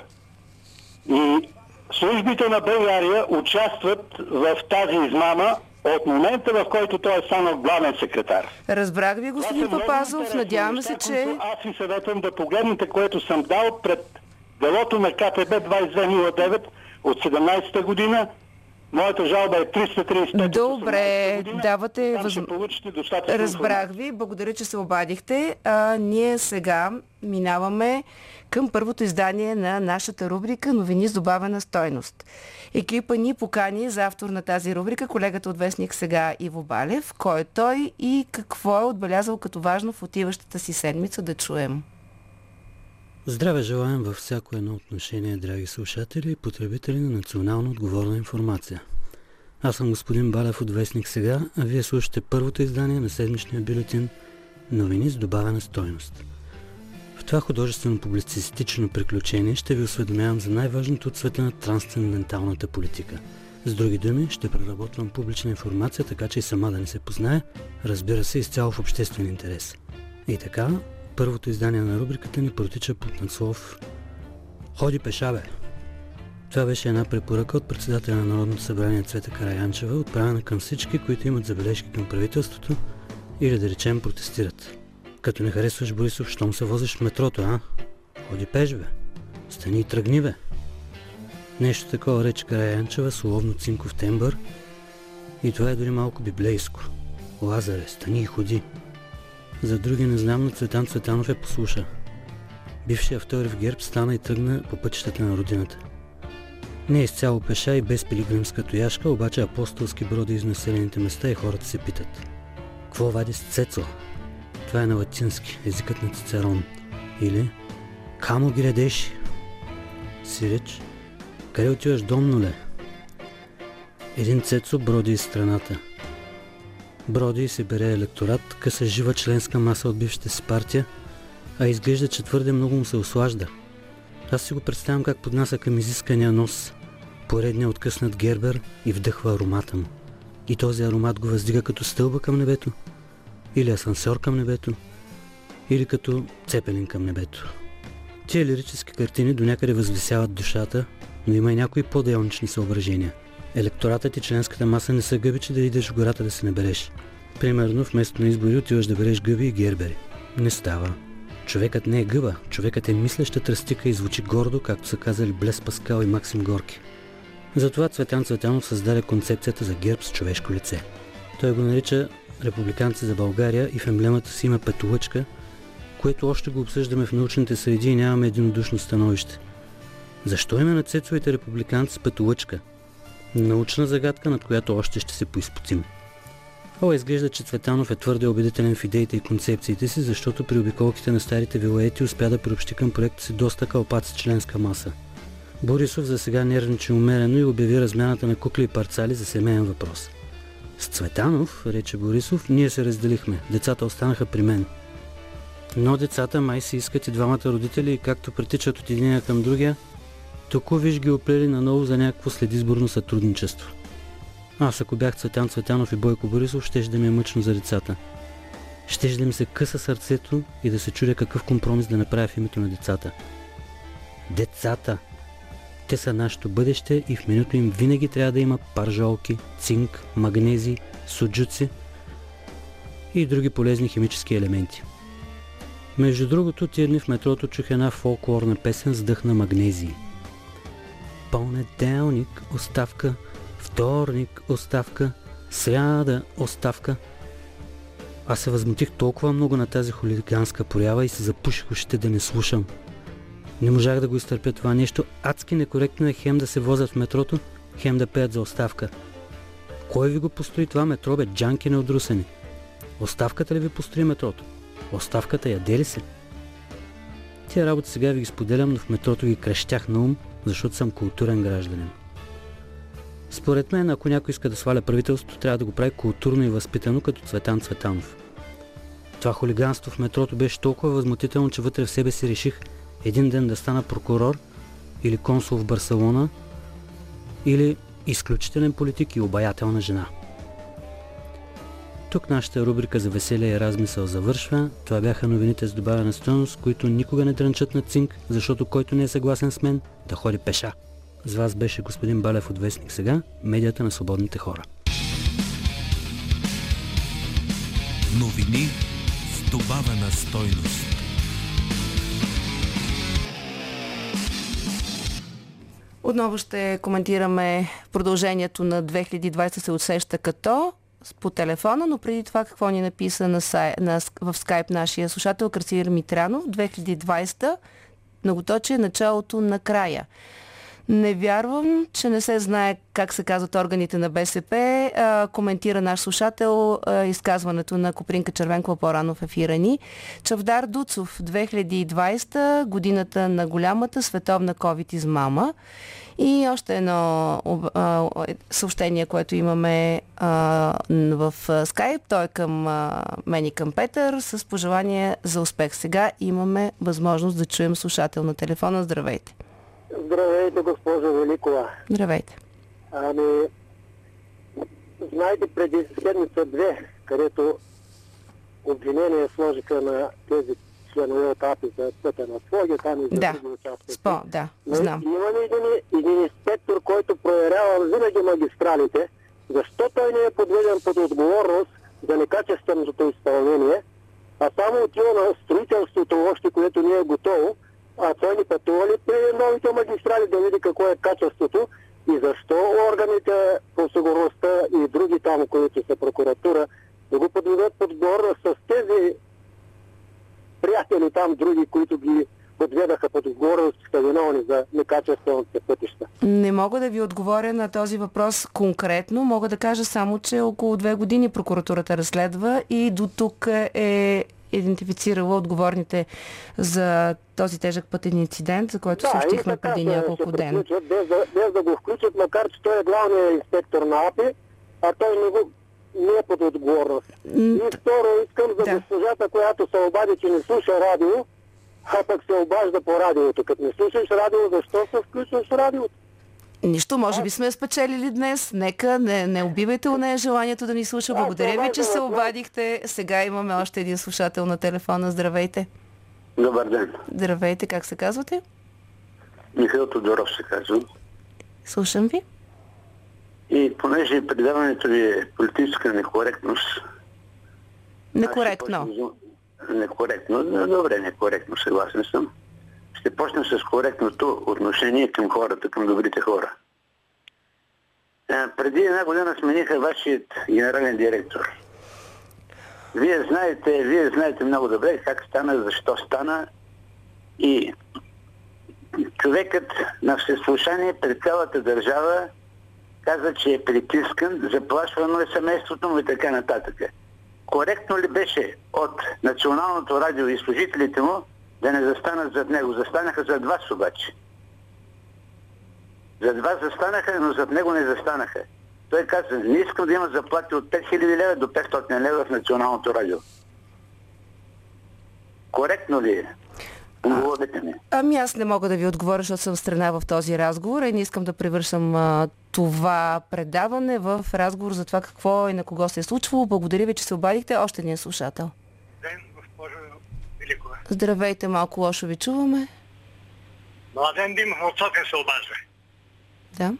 И службите на България участват в тази измама от момента, в който той е станал главен секретар. Разбрах ви, господин Папазов. Надяваме се, че... Аз ви съветвам да погледнете, което съм дал пред делото на КТБ 2209 от 17-та година. Моята жалба е 335 от Добре, 18-та година. давате Там въз- ще получите достатъчно Разбрах ви. Благодаря, че се обадихте. А, ние сега минаваме към първото издание на нашата рубрика Новини с добавена стойност. Екипа ни покани за автор на тази рубрика, колегата от Вестник сега Иво Балев. Кой е той и какво е отбелязал като важно в отиващата си седмица да чуем. Здраве желаем във всяко едно отношение, драги слушатели и потребители на национално отговорна информация. Аз съм господин Балев от Вестник сега, а вие слушате първото издание на седмичния бюлетин Новини с добавена стойност. В това художествено-публицистично приключение ще ви осведомявам за най-важното от света на трансценденталната политика. С други думи, ще преработвам публична информация, така че и сама да не се познае, разбира се, изцяло в обществен интерес. И така, първото издание на рубриката ни протича под надслов Ходи пеша, бе! Това беше една препоръка от председателя на Народното събрание Цвета Караянчева, отправена към всички, които имат забележки към правителството или да речем протестират. Като не харесваш Борисов, щом се возиш в метрото, а? Ходи пеш! Стани и тръгни, бе! Нещо такова рече Караянчева с уловно цинков тембър и това е дори малко библейско. Лазаре, стани и ходи. За други не знам, но Цветан Цветанов е послуша. Бившия втори в герб стана и тръгна по пътищата на родината. Не е изцяло пеша и без пилигримска тояшка, обаче апостолски броди из населените места и хората се питат. Какво вади с Цецо? Това е на латински, езикът на Цицерон. Или Камо ги редеш? Сиреч, къде отиваш домнуле? Един Цецо броди из страната. Броди се бере електорат, къса жива членска маса от бившите си партия, а изглежда, че твърде много му се ослажда. Аз си го представям как поднася към изискания нос, поредния откъснат гербер и вдъхва аромата му. И този аромат го въздига като стълба към небето, или асансьор към небето, или като цепелин към небето. Тия лирически картини до някъде възвисяват душата, но има и някои по-делнични съображения. Електоратът и членската маса не са гъби, че да идеш в гората да се набереш. Примерно, вместо на избори отиваш да береш гъби и гербери. Не става. Човекът не е гъба, човекът е мислеща тръстика и звучи гордо, както са казали Блес Паскал и Максим Горки. Затова Цветан Цветанов създаде концепцията за герб с човешко лице. Той го нарича Републиканци за България и в емблемата си има петолъчка, което още го обсъждаме в научните среди и нямаме единодушно становище. Защо име на цецовите републиканци петолъчка? Научна загадка, над която още ще се поизпотим. О, изглежда, че Цветанов е твърде убедителен в идеите и концепциите си, защото при обиколките на старите вилаети успя да приобщи към проекта си доста кълпаци членска маса. Борисов за сега нервничи умерено и обяви размяната на кукли и парцали за семейен въпрос. С Цветанов, рече Борисов, ние се разделихме. Децата останаха при мен. Но децата май си искат и двамата родители и както притичат от единия към другия, току виж ги оплели наново за някакво следизборно сътрудничество. Аз ако бях Цветан Цветанов и Бойко Борисов, щеше да ми е мъчно за децата. Щеше да ми се къса сърцето и да се чудя какъв компромис да направя в името на децата. Децата! Те са нашето бъдеще и в менюто им винаги трябва да има паржолки, цинк, магнези, суджуци и други полезни химически елементи. Между другото, тия дни в метрото чух една фолклорна песен с дъх на магнезии. Понеделник, оставка, вторник, оставка, сряда, оставка. Аз се възмутих толкова много на тази хулиганска проява и се запуших ушите да не слушам. Не можах да го изтърпя това нещо. Адски некоректно е хем да се возят в метрото, хем да пеят за оставка. Кой ви го построи това метро, бе, джанки неодрусени? Оставката ли ви построи метрото? Оставката яде ли се? Тия работи сега ви ги споделям, но в метрото ги крещях на ум, защото съм културен гражданин. Според мен, ако някой иска да сваля правителството, трябва да го прави културно и възпитано, като Цветан Цветанов. Това хулиганство в метрото беше толкова възмутително, че вътре в себе си реших един ден да стана прокурор или консул в Барселона или изключителен политик и обаятелна жена. Тук нашата рубрика за веселие и размисъл завършва. Това бяха новините с добавена стоеност, които никога не дрънчат на цинк, защото който не е съгласен с мен, да ходи пеша. С вас беше господин Балев от Вестник сега, медията на свободните хора. Новини с добавена стойност. Отново ще коментираме продължението на 2020 се усеща като по телефона, но преди това какво ни написа на сай, на, в скайп нашия слушател Красивир Митранов 2020 многоточие началото на края. Не вярвам, че не се знае как се казват органите на БСП. А, коментира наш слушател а, изказването на Копринка Червенкова по-рано в ефира ни. Чавдар Дуцов, 2020, годината на голямата световна COVID измама. И още едно а, съобщение, което имаме в скайп. Той е към мен и към Петър с пожелание за успех. Сега имаме възможност да чуем слушател на телефона. Здравейте! Здравейте, госпожо Великова. Здравейте. Ами, знаете, преди седмица-две, където обвинение сложиха на тези членове от АПИ за Своги, там и за да. други. Спо, да, знам. Има ли един, един инспектор, който проверява винаги магистралите, защо той не е подведен под отговорност за некачественото изпълнение, а само отива на строителството още, което не е готово, а той ни пътува ли при новите магистрали да види какво е качеството и защо органите по сигурността и други там, които са прокуратура, да го приятели там, други, които ги подведаха под отговорност, са виновни за некачествените пътища. Не мога да ви отговоря на този въпрос конкретно. Мога да кажа само, че около две години прокуратурата разследва и до тук е идентифицирала отговорните за този тежък пътен инцидент, за който да, съобщихме преди няколко дена. Без, да, без да го включат, макар че той е главният инспектор на АПИ, а той не го, не е под отговорност. И второ, искам за Да. госпожата, която се обади, че не слуша радио, а пък се обажда по радиото. Като не слушаш радио, защо се включваш радиото? Нищо, може би сме спечелили днес. Нека не, не убивайте у нея желанието да ни слуша. Благодаря ви, че се обадихте. Сега имаме още един слушател на телефона. Здравейте. Добър ден. Здравейте, как се казвате? Михаил Тодоров се казвам. Слушам ви. И понеже предаването ви е политическа некоректност... Некоректно. почна Некоректно. Добре, некоректно, съгласен съм. Ще почна с коректното отношение към хората, към добрите хора. А, преди една година смениха вашият генерален директор. Вие знаете, вие знаете много добре как стана, защо стана и човекът на всеслушание пред цялата държава каза, че е притискан, заплашвано е семейството му и така нататък. Коректно ли беше от Националното радио и служителите му да не застанат зад него? Застанаха зад вас обаче. Зад вас застанаха, но зад него не застанаха. Той каза, не искам да има заплати от 5000 лева до 500 лева в Националното радио. Коректно ли е? Отговорете ми. Ами аз не мога да ви отговоря, защото съм страна в този разговор и не искам да превършам а, това предаване в разговор за това какво и на кого се е случвало. Благодаря ви, че се обадихте. Още един слушател. Ден, госпожо Великова. Здравейте, малко лошо ви чуваме. Младен Димов от София се обажда. Да.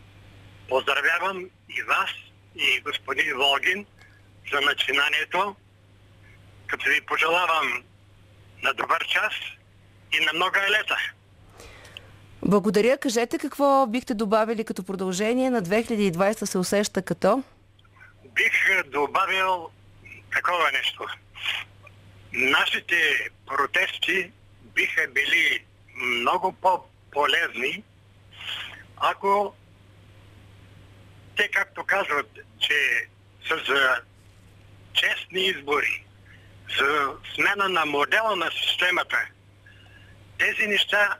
Поздравявам и вас, и господин Волгин за начинанието, като ви пожелавам на добър час и на много лета. Благодаря. Кажете какво бихте добавили като продължение на 2020 се усеща като? Бих добавил такова нещо. Нашите протести биха били много по-полезни, ако те, както казват, че са за честни избори, за смена на модела на системата, тези неща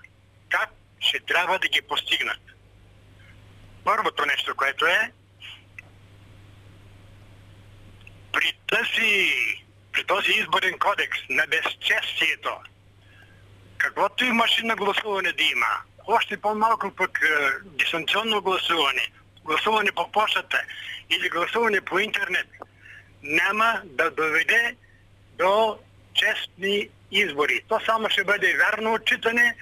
как ще трябва да ги постигнат. Първото нещо, което е, при, тази, при този изборен кодекс на безчестието, каквото и машина гласуване да има, още по-малко пък е, дистанционно гласуване, гласуване по почтата или гласуване по интернет, няма да доведе до честни избори. То само ще бъде вярно отчитане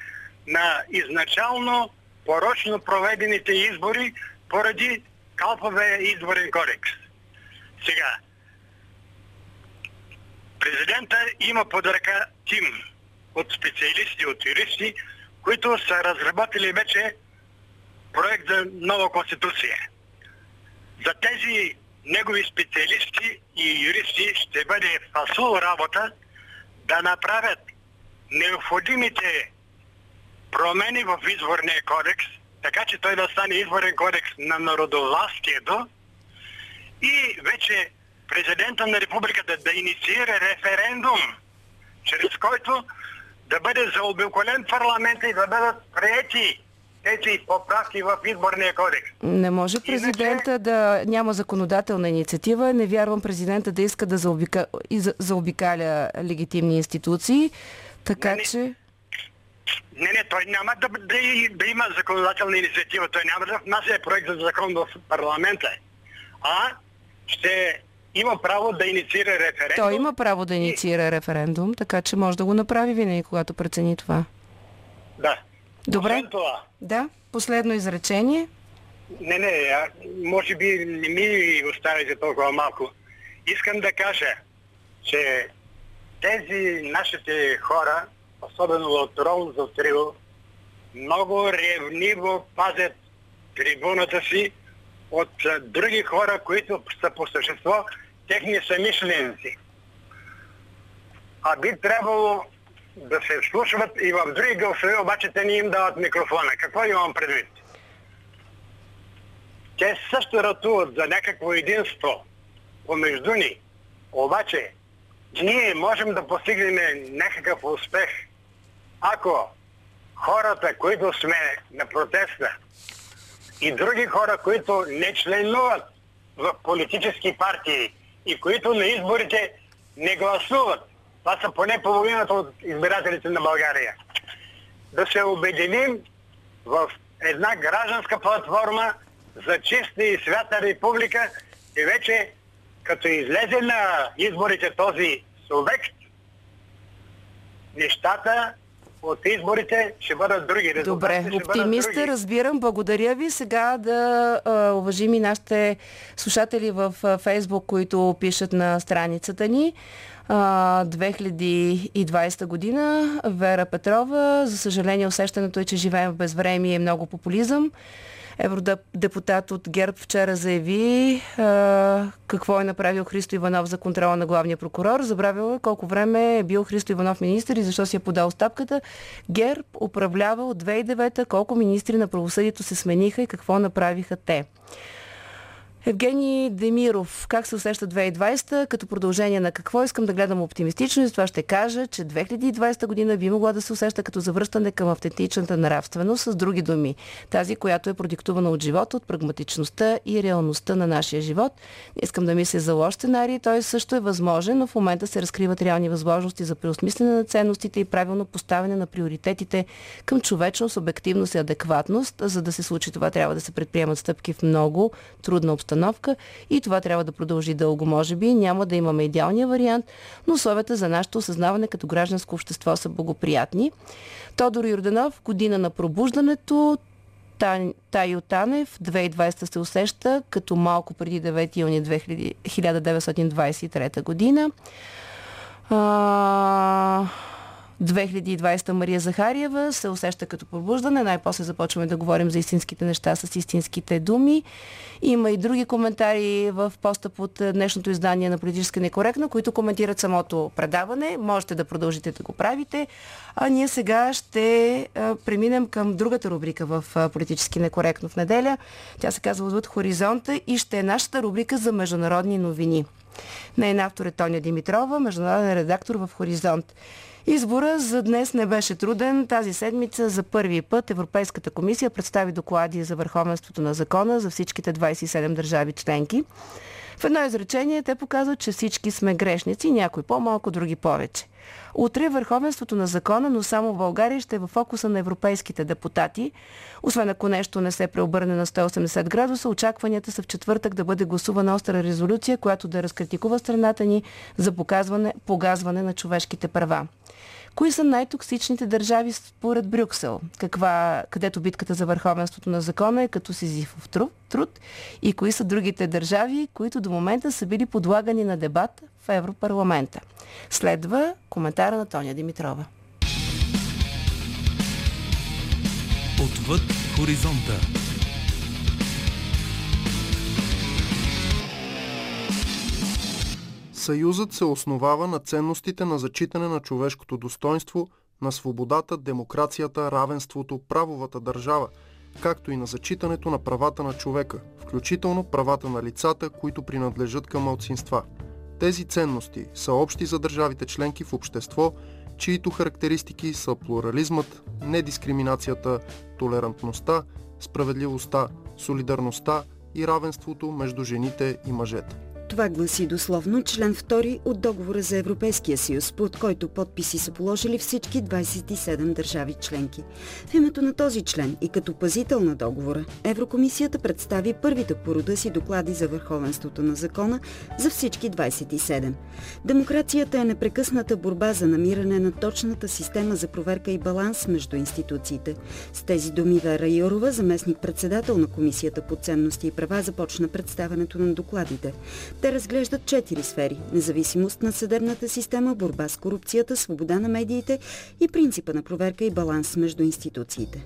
на изначално порочно проведените избори поради калповия изборен кодекс. Сега, президента има под ръка тим от специалисти, от юристи, които са разработили вече проект за нова конституция. За тези негови специалисти и юристи ще бъде фасул работа да направят необходимите промени в изборния кодекс, така че той да стане изборен кодекс на народовластието и вече президента на републиката да инициира референдум, чрез който да бъде заобиколен парламент и да бъдат приети тези поправки в изборния кодекс. Не може президента да няма законодателна инициатива. Не вярвам президента да иска да заобика... заобикаля легитимни институции. Така Не, не. че... Не, не, той няма да, да, да има законодателна инициатива. Той няма да внася проект за закон в парламента. А ще има право да инициира референдум. Той има право да инициира референдум, така че може да го направи винаги, когато прецени това. Да. Добре. Освен това, Да, последно изречение. не, не, а, може би не ми оставите толкова малко. Искам да кажа, че тези нашите хора, особено Рол за Трио, много ревниво пазят трибуната си от други хора, които са по същество техни самишленици. А би трябвало да се вслушват и в други гласове, обаче те не им дават микрофона. Какво имам предвид? те също ратуват за някакво единство помежду ни. Обаче, ние можем да постигнем някакъв успех, ако хората, които сме на протеста и други хора, които не членуват в политически партии и които на изборите не гласуват, това са поне половината от избирателите на България, да се обединим в една гражданска платформа за чиста и свята република и вече като излезе на изборите този субект, нещата от изборите ще бъдат други. Добре, оптимист разбирам. Благодаря ви. Сега да а, уважим и нашите слушатели в Фейсбук, които пишат на страницата ни. 2020 година Вера Петрова. За съжаление, усещането е, че живеем в безвремие и много популизъм. Евродепутат от ГЕРБ вчера заяви а, какво е направил Христо Иванов за контрола на главния прокурор. Забравила колко време е бил Христо Иванов министр и защо си е подал стапката. ГЕРБ управлява от 2009 колко министри на правосъдието се смениха и какво направиха те. Евгений Демиров, как се усеща 2020? Като продължение на какво искам да гледам оптимистично и това ще кажа, че 2020 година би могла да се усеща като завръщане към автентичната нравственост, с други думи. Тази, която е продиктувана от живота, от прагматичността и реалността на нашия живот. Не искам да мисля за лош сценарий, той също е възможен, но в момента се разкриват реални възможности за преосмислене на ценностите и правилно поставяне на приоритетите към човечност, обективност и адекватност. За да се случи това, трябва да се предприемат стъпки в много трудна обстановка обстановка и това трябва да продължи дълго, може би. Няма да имаме идеалния вариант, но условията за нашето осъзнаване като гражданско общество са благоприятни. Тодор Юрданов, година на пробуждането, Тайо Танев, 2020 се усеща като малко преди 9 юни 1923 година. А... 2020 Мария Захариева се усеща като пробуждане. Най-после започваме да говорим за истинските неща с истинските думи. Има и други коментари в поста под днешното издание на Политическа некоректна, които коментират самото предаване. Можете да продължите да го правите. А ние сега ще преминем към другата рубрика в Политически некоректно в неделя. Тя се казва Отвъд хоризонта и ще е нашата рубрика за международни новини. Нейна автор е Тоня Димитрова, международен редактор в Хоризонт. Избора за днес не беше труден. Тази седмица за първи път Европейската комисия представи доклади за върховенството на закона за всичките 27 държави членки. В едно изречение те показват, че всички сме грешници, някой по-малко, други повече. Утре върховенството на закона, но само в България ще е в фокуса на европейските депутати. Освен ако нещо не се преобърне на 180 градуса, очакванията са в четвъртък да бъде гласувана остра резолюция, която да разкритикува страната ни за показване, погазване на човешките права. Кои са най-токсичните държави според Брюксел? Каква, където битката за върховенството на закона е като сизифов труд, труд? И кои са другите държави, които до момента са били подлагани на дебат в Европарламента? Следва коментара на Тоня Димитрова. Отвъд хоризонта. Съюзът се основава на ценностите на зачитане на човешкото достоинство, на свободата, демокрацията, равенството, правовата държава, както и на зачитането на правата на човека, включително правата на лицата, които принадлежат към малцинства. Тези ценности са общи за държавите членки в общество, чието характеристики са плурализмът, недискриминацията, толерантността, справедливостта, солидарността и равенството между жените и мъжете. Това гласи дословно член 2 от договора за Европейския съюз, под който подписи са положили всички 27 държави членки. В името на този член и като пазител на договора, Еврокомисията представи първите по рода си доклади за върховенството на закона за всички 27. Демокрацията е непрекъсната борба за намиране на точната система за проверка и баланс между институциите. С тези думи Вера Юрова, заместник-председател на Комисията по ценности и права, започна представянето на докладите. Те разглеждат четири сфери – независимост на съдебната система, борба с корупцията, свобода на медиите и принципа на проверка и баланс между институциите.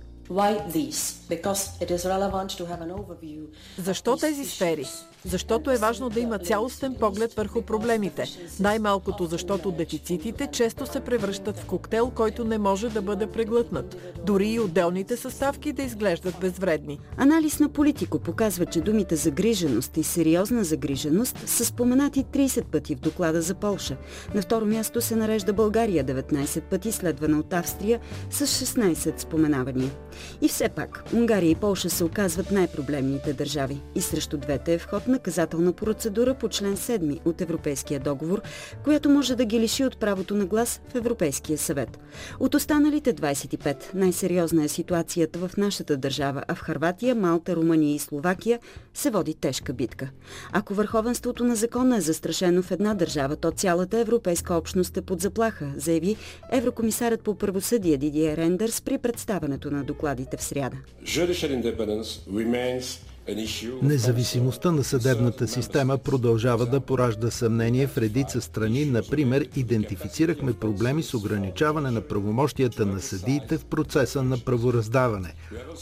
Защо тези сфери? Защото е важно да има цялостен поглед върху проблемите. Най-малкото защото дефицитите често се превръщат в коктейл, който не може да бъде преглътнат. Дори и отделните съставки да изглеждат безвредни. Анализ на политико показва, че думите загриженост и сериозна загриженост са споменати 30 пъти в доклада за Полша. На второ място се нарежда България 19 пъти, следвана от Австрия с 16 споменавания. И все пак, Унгария и Полша се оказват най-проблемните държави. И срещу двете е вход наказателна процедура по член 7 от Европейския договор, която може да ги лиши от правото на глас в Европейския съвет. От останалите 25 най-сериозна е ситуацията в нашата държава, а в Харватия, Малта, Румъния и Словакия се води тежка битка. Ако върховенството на закона е застрашено в една държава, то цялата европейска общност е под заплаха, заяви еврокомисарът по правосъдие Дидия Рендърс при представането на докладите в сряда. Независимостта на съдебната система продължава да поражда съмнение в редица страни. Например, идентифицирахме проблеми с ограничаване на правомощията на съдиите в процеса на правораздаване.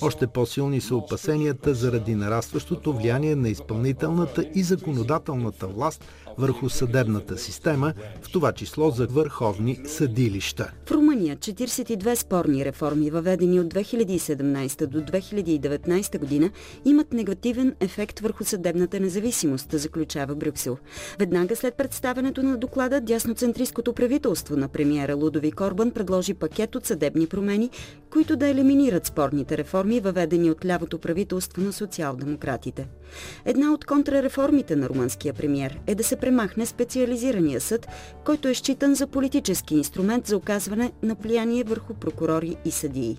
Още по-силни са опасенията заради нарастващото влияние на изпълнителната и законодателната власт върху съдебната система, в това число за върховни съдилища. В Румъния 42 спорни реформи, въведени от 2017 до 2019 година, имат негативен ефект върху съдебната независимост, заключава Брюксел. Веднага след представенето на доклада, дясноцентристското правителство на премиера Лудови Корбан предложи пакет от съдебни промени, които да елиминират спорните реформи, въведени от лявото правителство на социал-демократите. Една от контрареформите на румънския премиер е да се премахне специализирания съд, който е считан за политически инструмент за оказване на влияние върху прокурори и съдии.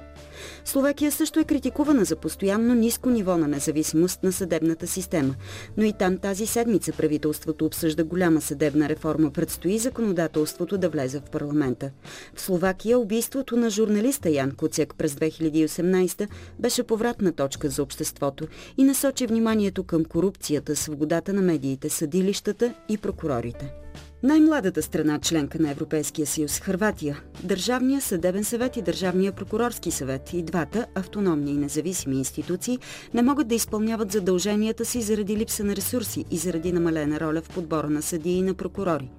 Словакия също е критикувана за постоянно ниско ниво на независимост на съдебната система, но и там тази седмица правителството обсъжда голяма съдебна реформа. Предстои законодателството да влезе в парламента. В Словакия убийството на журналиста Ян Куцяк през 2018 беше повратна точка за обществото и насочи вниманието към корупцията, свободата на медиите, съдилищата и прокурорите. Най-младата страна, членка на Европейския съюз, Хърватия, Държавния съдебен съвет и Държавния прокурорски съвет и двата автономни и независими институции не могат да изпълняват задълженията си заради липса на ресурси и заради намалена роля в подбора на съдии и на прокурори.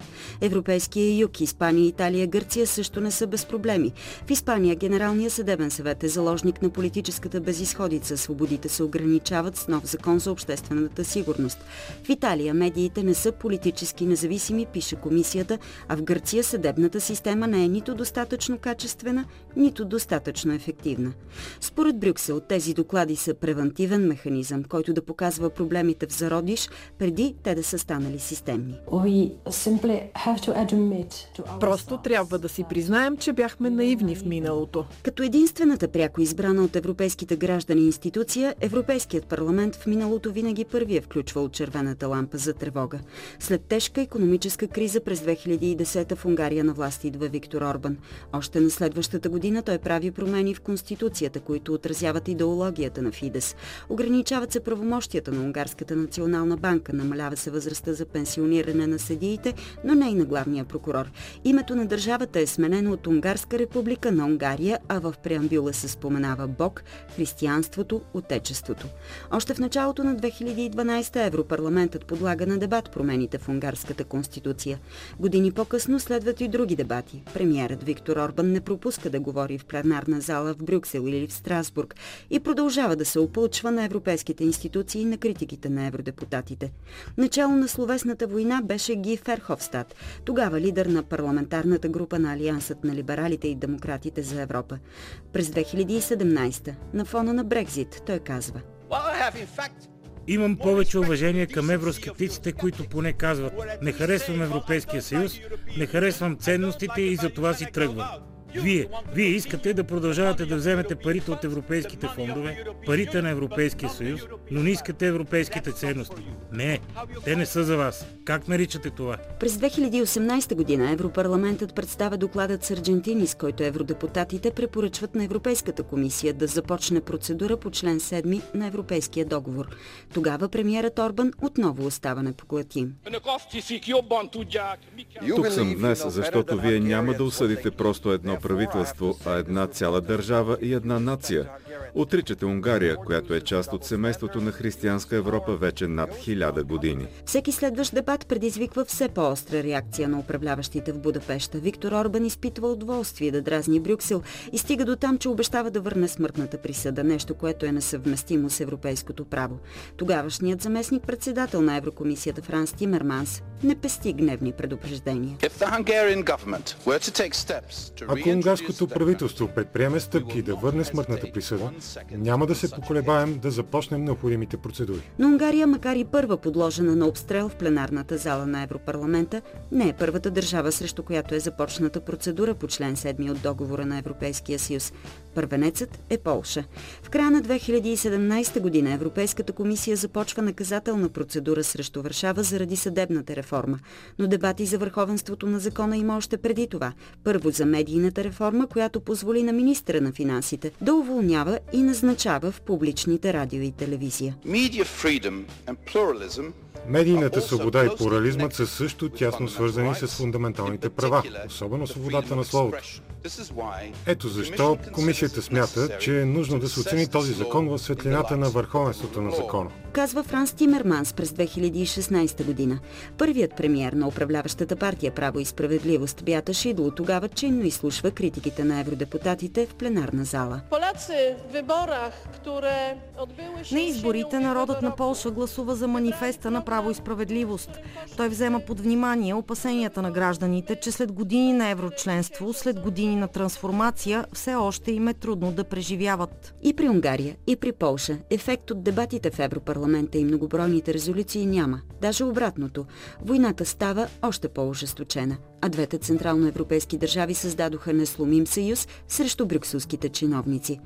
Европейския юг, Испания, Италия, Гърция също не са без проблеми. В Испания Генералният съдебен съвет е заложник на политическата безисходица. Свободите се ограничават с нов закон за обществената сигурност. В Италия медиите не са политически независими, пише пише комисията, а в Гърция съдебната система не е нито достатъчно качествена, нито достатъчно ефективна. Според Брюксел тези доклади са превентивен механизъм, който да показва проблемите в зародиш, преди те да са станали системни. Просто трябва да си признаем, че бяхме наивни в миналото. Като единствената пряко избрана от европейските граждани институция, Европейският парламент в миналото винаги първи е включвал червената лампа за тревога. След тежка економическа криза през 2010 в Унгария на власт идва Виктор Орбан. Още на следващата година той прави промени в Конституцията, които отразяват идеологията на Фидес. Ограничават се правомощията на Унгарската национална банка, намалява се възрастта за пенсиониране на съдиите, но не и на главния прокурор. Името на държавата е сменено от Унгарска република на Унгария, а в преамбюла се споменава Бог, християнството, отечеството. Още в началото на 2012 Европарламентът подлага на дебат промените в Унгарската конституция Гърция. Години по-късно следват и други дебати. Премиерът Виктор Орбан не пропуска да говори в пленарна зала в Брюксел или в Страсбург и продължава да се опълчва на европейските институции и на критиките на евродепутатите. Начало на словесната война беше Ги Ферховстад, тогава лидер на парламентарната група на Алиансът на либералите и демократите за Европа. През 2017, на фона на Брекзит, той казва – Имам повече уважение към евроскептиците, които поне казват не харесвам Европейския съюз, не харесвам ценностите и за това си тръгвам. Вие, вие искате да продължавате да вземете парите от европейските фондове, парите на Европейския съюз, но не искате европейските ценности. Не, те не са за вас. Как наричате това? През 2018 година Европарламентът представя докладът с Аргентини, с който евродепутатите препоръчват на Европейската комисия да започне процедура по член 7 на Европейския договор. Тогава премиерът Орбан отново остава непоклатим. Тук съм днес, защото вие няма да осъдите просто едно правителство, а една цяла държава и една нация. Отричате Унгария, която е част от семейството на християнска Европа вече над хиляда години. Всеки следващ дебат предизвиква все по-остра реакция на управляващите в Будапешта. Виктор Орбан изпитва удоволствие да дразни Брюксел и стига до там, че обещава да върне смъртната присъда, нещо, което е несъвместимо с европейското право. Тогавашният заместник председател на Еврокомисията Франс Тимерманс не пести гневни предупреждения. Ако унгарското правителство предприеме стъпки да върне смъртната присъда, няма да се поколебаем да започнем необходимите процедури. Но Унгария, макар и първа подложена на обстрел в пленарната зала на Европарламента, не е първата държава, срещу която е започната процедура по член 7 от договора на Европейския съюз. Първенецът е Полша. В края на 2017 година Европейската комисия започва наказателна процедура срещу Варшава заради съдебната реформа. Но дебати за върховенството на закона има още преди това. Първо за медийната реформа, която позволи на министра на финансите да уволнява и назначава в публичните радио и телевизия. Медийната свобода и плурализмът са също тясно свързани с фундаменталните права, особено свободата на словото. Ето защо комисията смята, че е нужно да се оцени този закон в светлината на върховенството на закона. Казва Франс Тимерманс през 2016 година. Първият премиер на управляващата партия Право и справедливост Бята Шидло тогава чинно изслушва критиките на евродепутатите в пленарна зала. На изборите народът на Полша гласува за манифеста на право и справедливост. Той взема под внимание опасенията на гражданите, че след години на еврочленство, след години на трансформация, все още им е трудно да преживяват. И при Унгария, и при Полша ефект от дебатите в Европарламента и многобройните резолюции няма. Даже обратното. Войната става още по-ожесточена а двете централноевропейски държави създадоха несломим съюз срещу брюкселските чиновници.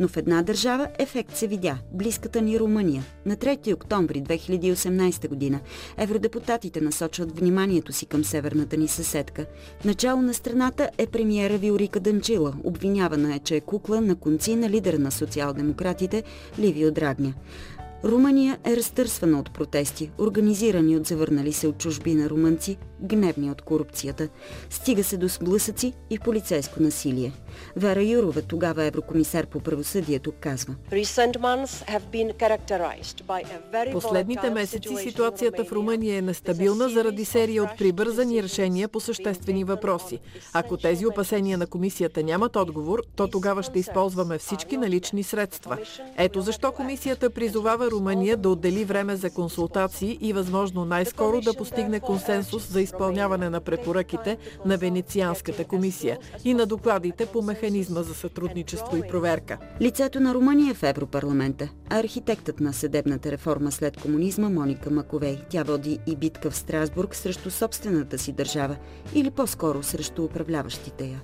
Но в една държава ефект се видя – близката ни Румъния. На 3 октомври 2018 година евродепутатите насочват вниманието си към северната ни съседка. Начало на страната е премиера Виорика Данчила. Обвинявана е, че е кукла на конци на лидера на социал-демократите Ливио Драгня. Румъния е разтърсвана от протести, организирани от завърнали се от чужбина румънци, гневни от корупцията. Стига се до сблъсъци и полицейско насилие. Вера Юрова, тогава еврокомисар по правосъдието, казва. Последните месеци ситуацията в Румъния е нестабилна заради серия от прибързани решения по съществени въпроси. Ако тези опасения на комисията нямат отговор, то тогава ще използваме всички налични средства. Ето защо комисията призовава Румъния да отдели време за консултации и възможно най-скоро да постигне консенсус за изпълняване на препоръките на Венецианската комисия и на докладите по механизма за сътрудничество и проверка. Лицето на Румъния в Европарламента, архитектът на съдебната реформа след комунизма Моника Маковей. Тя води и битка в Страсбург срещу собствената си държава или по-скоро срещу управляващите я.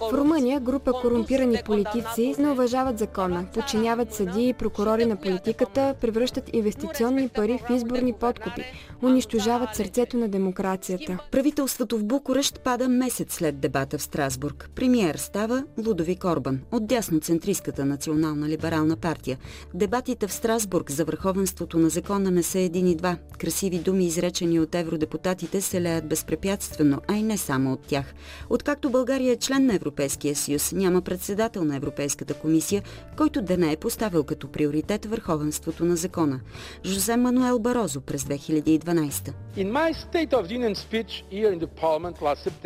В Румъния група корумпирани политици не уважават закона, подчиняват съдии и прокурори на политиката, превръщат инвестиционни пари в изборни подкупи, унищожават сърцето на демокрацията. Правителството в Букурещ пада месец след дебата в Страсбург. Премьер става Лудовик Орбан от дясноцентристската национална либерална партия. Дебатите в Страсбург за върховенството на закона не са един и два. Красиви думи, изречени от евродепутатите, се леят безпрепятствено, а и не само от тях. Откакто България е член на Европейския съюз, няма председател на Европейската комисия, който да не е поставил като приоритет върховенството на закона. Жозе Мануел Барозо през 2012.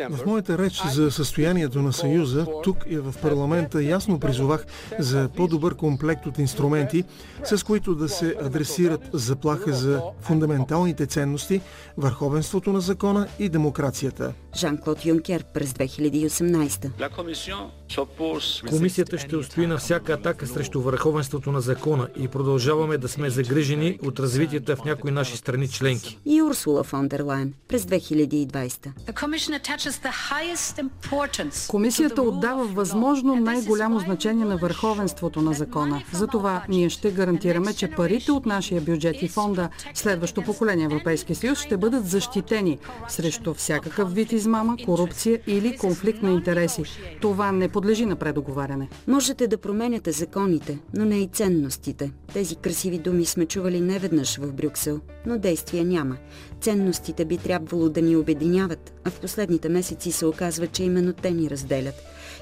В моята реч за състоянието на Съюза, тук и в парламента ясно призовах за по-добър комплект от инструменти, с които да се адресират заплаха за фундаменталните ценности, върховенството на закона и демокрацията. Жан-Клод Юнкер през 2018. Комисията ще устои на всяка атака срещу върховенството на закона и продължаваме да сме загрижени от развитията в някои наши страни членки. И Урсула фон дер Лайн през 2020. Комисията отдава възможно най-голямо значение на върховенството на закона. Затова ние ще гарантираме, че парите от нашия бюджет и фонда следващо поколение Европейски съюз ще бъдат защитени срещу всякакъв вид измама, корупция или конфликт на интереси. Това не под подлежи на предоговаряне. Можете да променяте законите, но не и ценностите. Тези красиви думи сме чували неведнъж в Брюксел, но действия няма. Ценностите би трябвало да ни обединяват, а в последните месеци се оказва, че именно те ни разделят.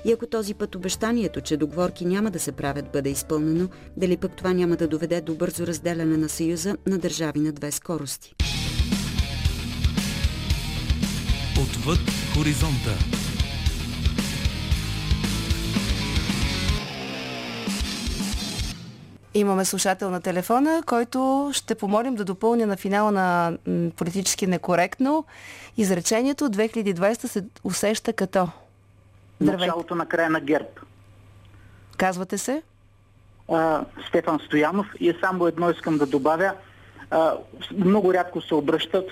И ако този път обещанието, че договорки няма да се правят, бъде изпълнено, дали пък това няма да доведе до бързо разделяне на Съюза на държави на две скорости. Отвъд хоризонта. Имаме слушател на телефона, който ще помолим да допълня на финала на политически некоректно. Изречението 2020 се усеща като. Здравейте. Началото на края на ГЕРБ. Казвате се? А, Стефан Стоянов и само едно искам да добавя. А, много рядко се обръща,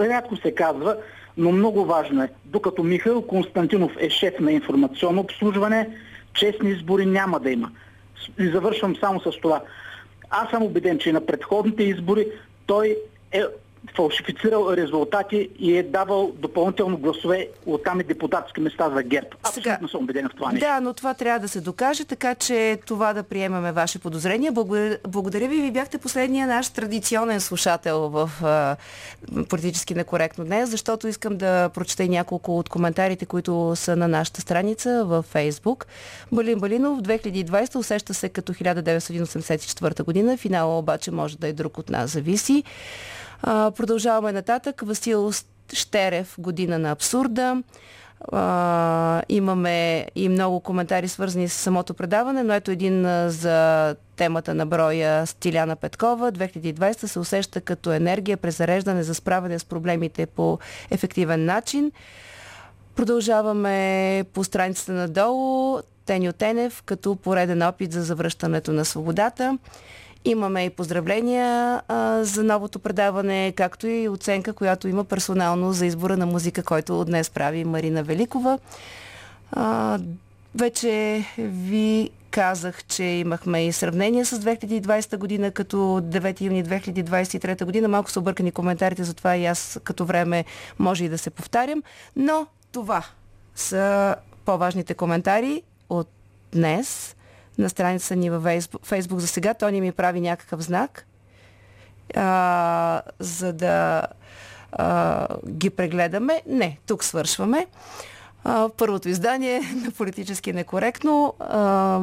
рядко се казва, но много важно е. Докато Михаил Константинов е шеф на информационно обслужване, честни избори няма да има. И завършвам само с това. Аз съм убеден, че на предходните избори той е фалшифицирал резултати и е давал допълнително гласове от там и депутатски места за ГЕРБ. Абсолютно съм убеден в това нещо. Да, но това трябва да се докаже, така че това да приемаме ваше подозрение. Благодаря, благодаря ви, ви бяхте последния наш традиционен слушател в а, политически некоректно днес, защото искам да прочета няколко от коментарите, които са на нашата страница в Фейсбук. Балин Балинов 2020 усеща се като 1984 година, финала обаче може да е друг от нас, зависи. Продължаваме нататък. Васил Штерев, година на абсурда. А, имаме и много коментари свързани с самото предаване, но ето един за темата на броя Стиляна Петкова. 2020 се усеща като енергия, презареждане за справяне с проблемите по ефективен начин. Продължаваме по страницата надолу. Теню Тенев като пореден опит за завръщането на свободата. Имаме и поздравления а, за новото предаване, както и оценка, която има персонално за избора на музика, който днес прави Марина Великова. А, вече ви казах, че имахме и сравнение с 2020 година като 9 юни 2023 година. Малко са объркани коментарите, затова и аз като време може и да се повтарям. Но това са по-важните коментари от днес на страница ни във Фейсбук. За сега Тони ми прави някакъв знак, а, за да а, ги прегледаме. Не, тук свършваме. А, първото издание на политически некоректно, а,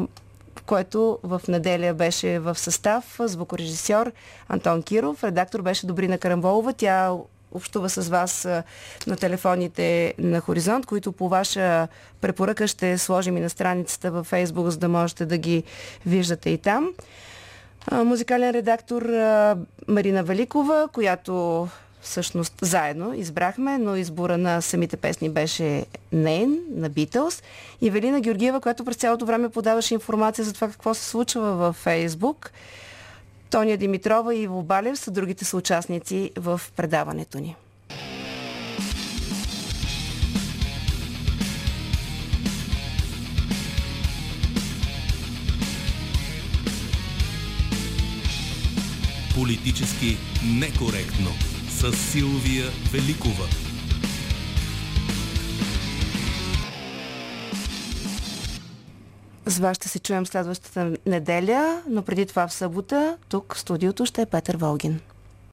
което в неделя беше в състав звукорежисьор Антон Киров, редактор беше Добрина Карамболова. Тя общува с вас на телефоните на Хоризонт, които по ваша препоръка ще сложим и на страницата във Фейсбук, за да можете да ги виждате и там. Музикален редактор Марина Великова, която всъщност заедно избрахме, но избора на самите песни беше нейн, на Битълс. И Велина Георгиева, която през цялото време подаваше информация за това какво се случва във Фейсбук. Тоня Димитрова и Иво Балев са другите съучастници в предаването ни. Политически некоректно с Силвия Великова. С вас ще се чуем следващата неделя, но преди това в събота тук в студиото ще е Петър Волгин.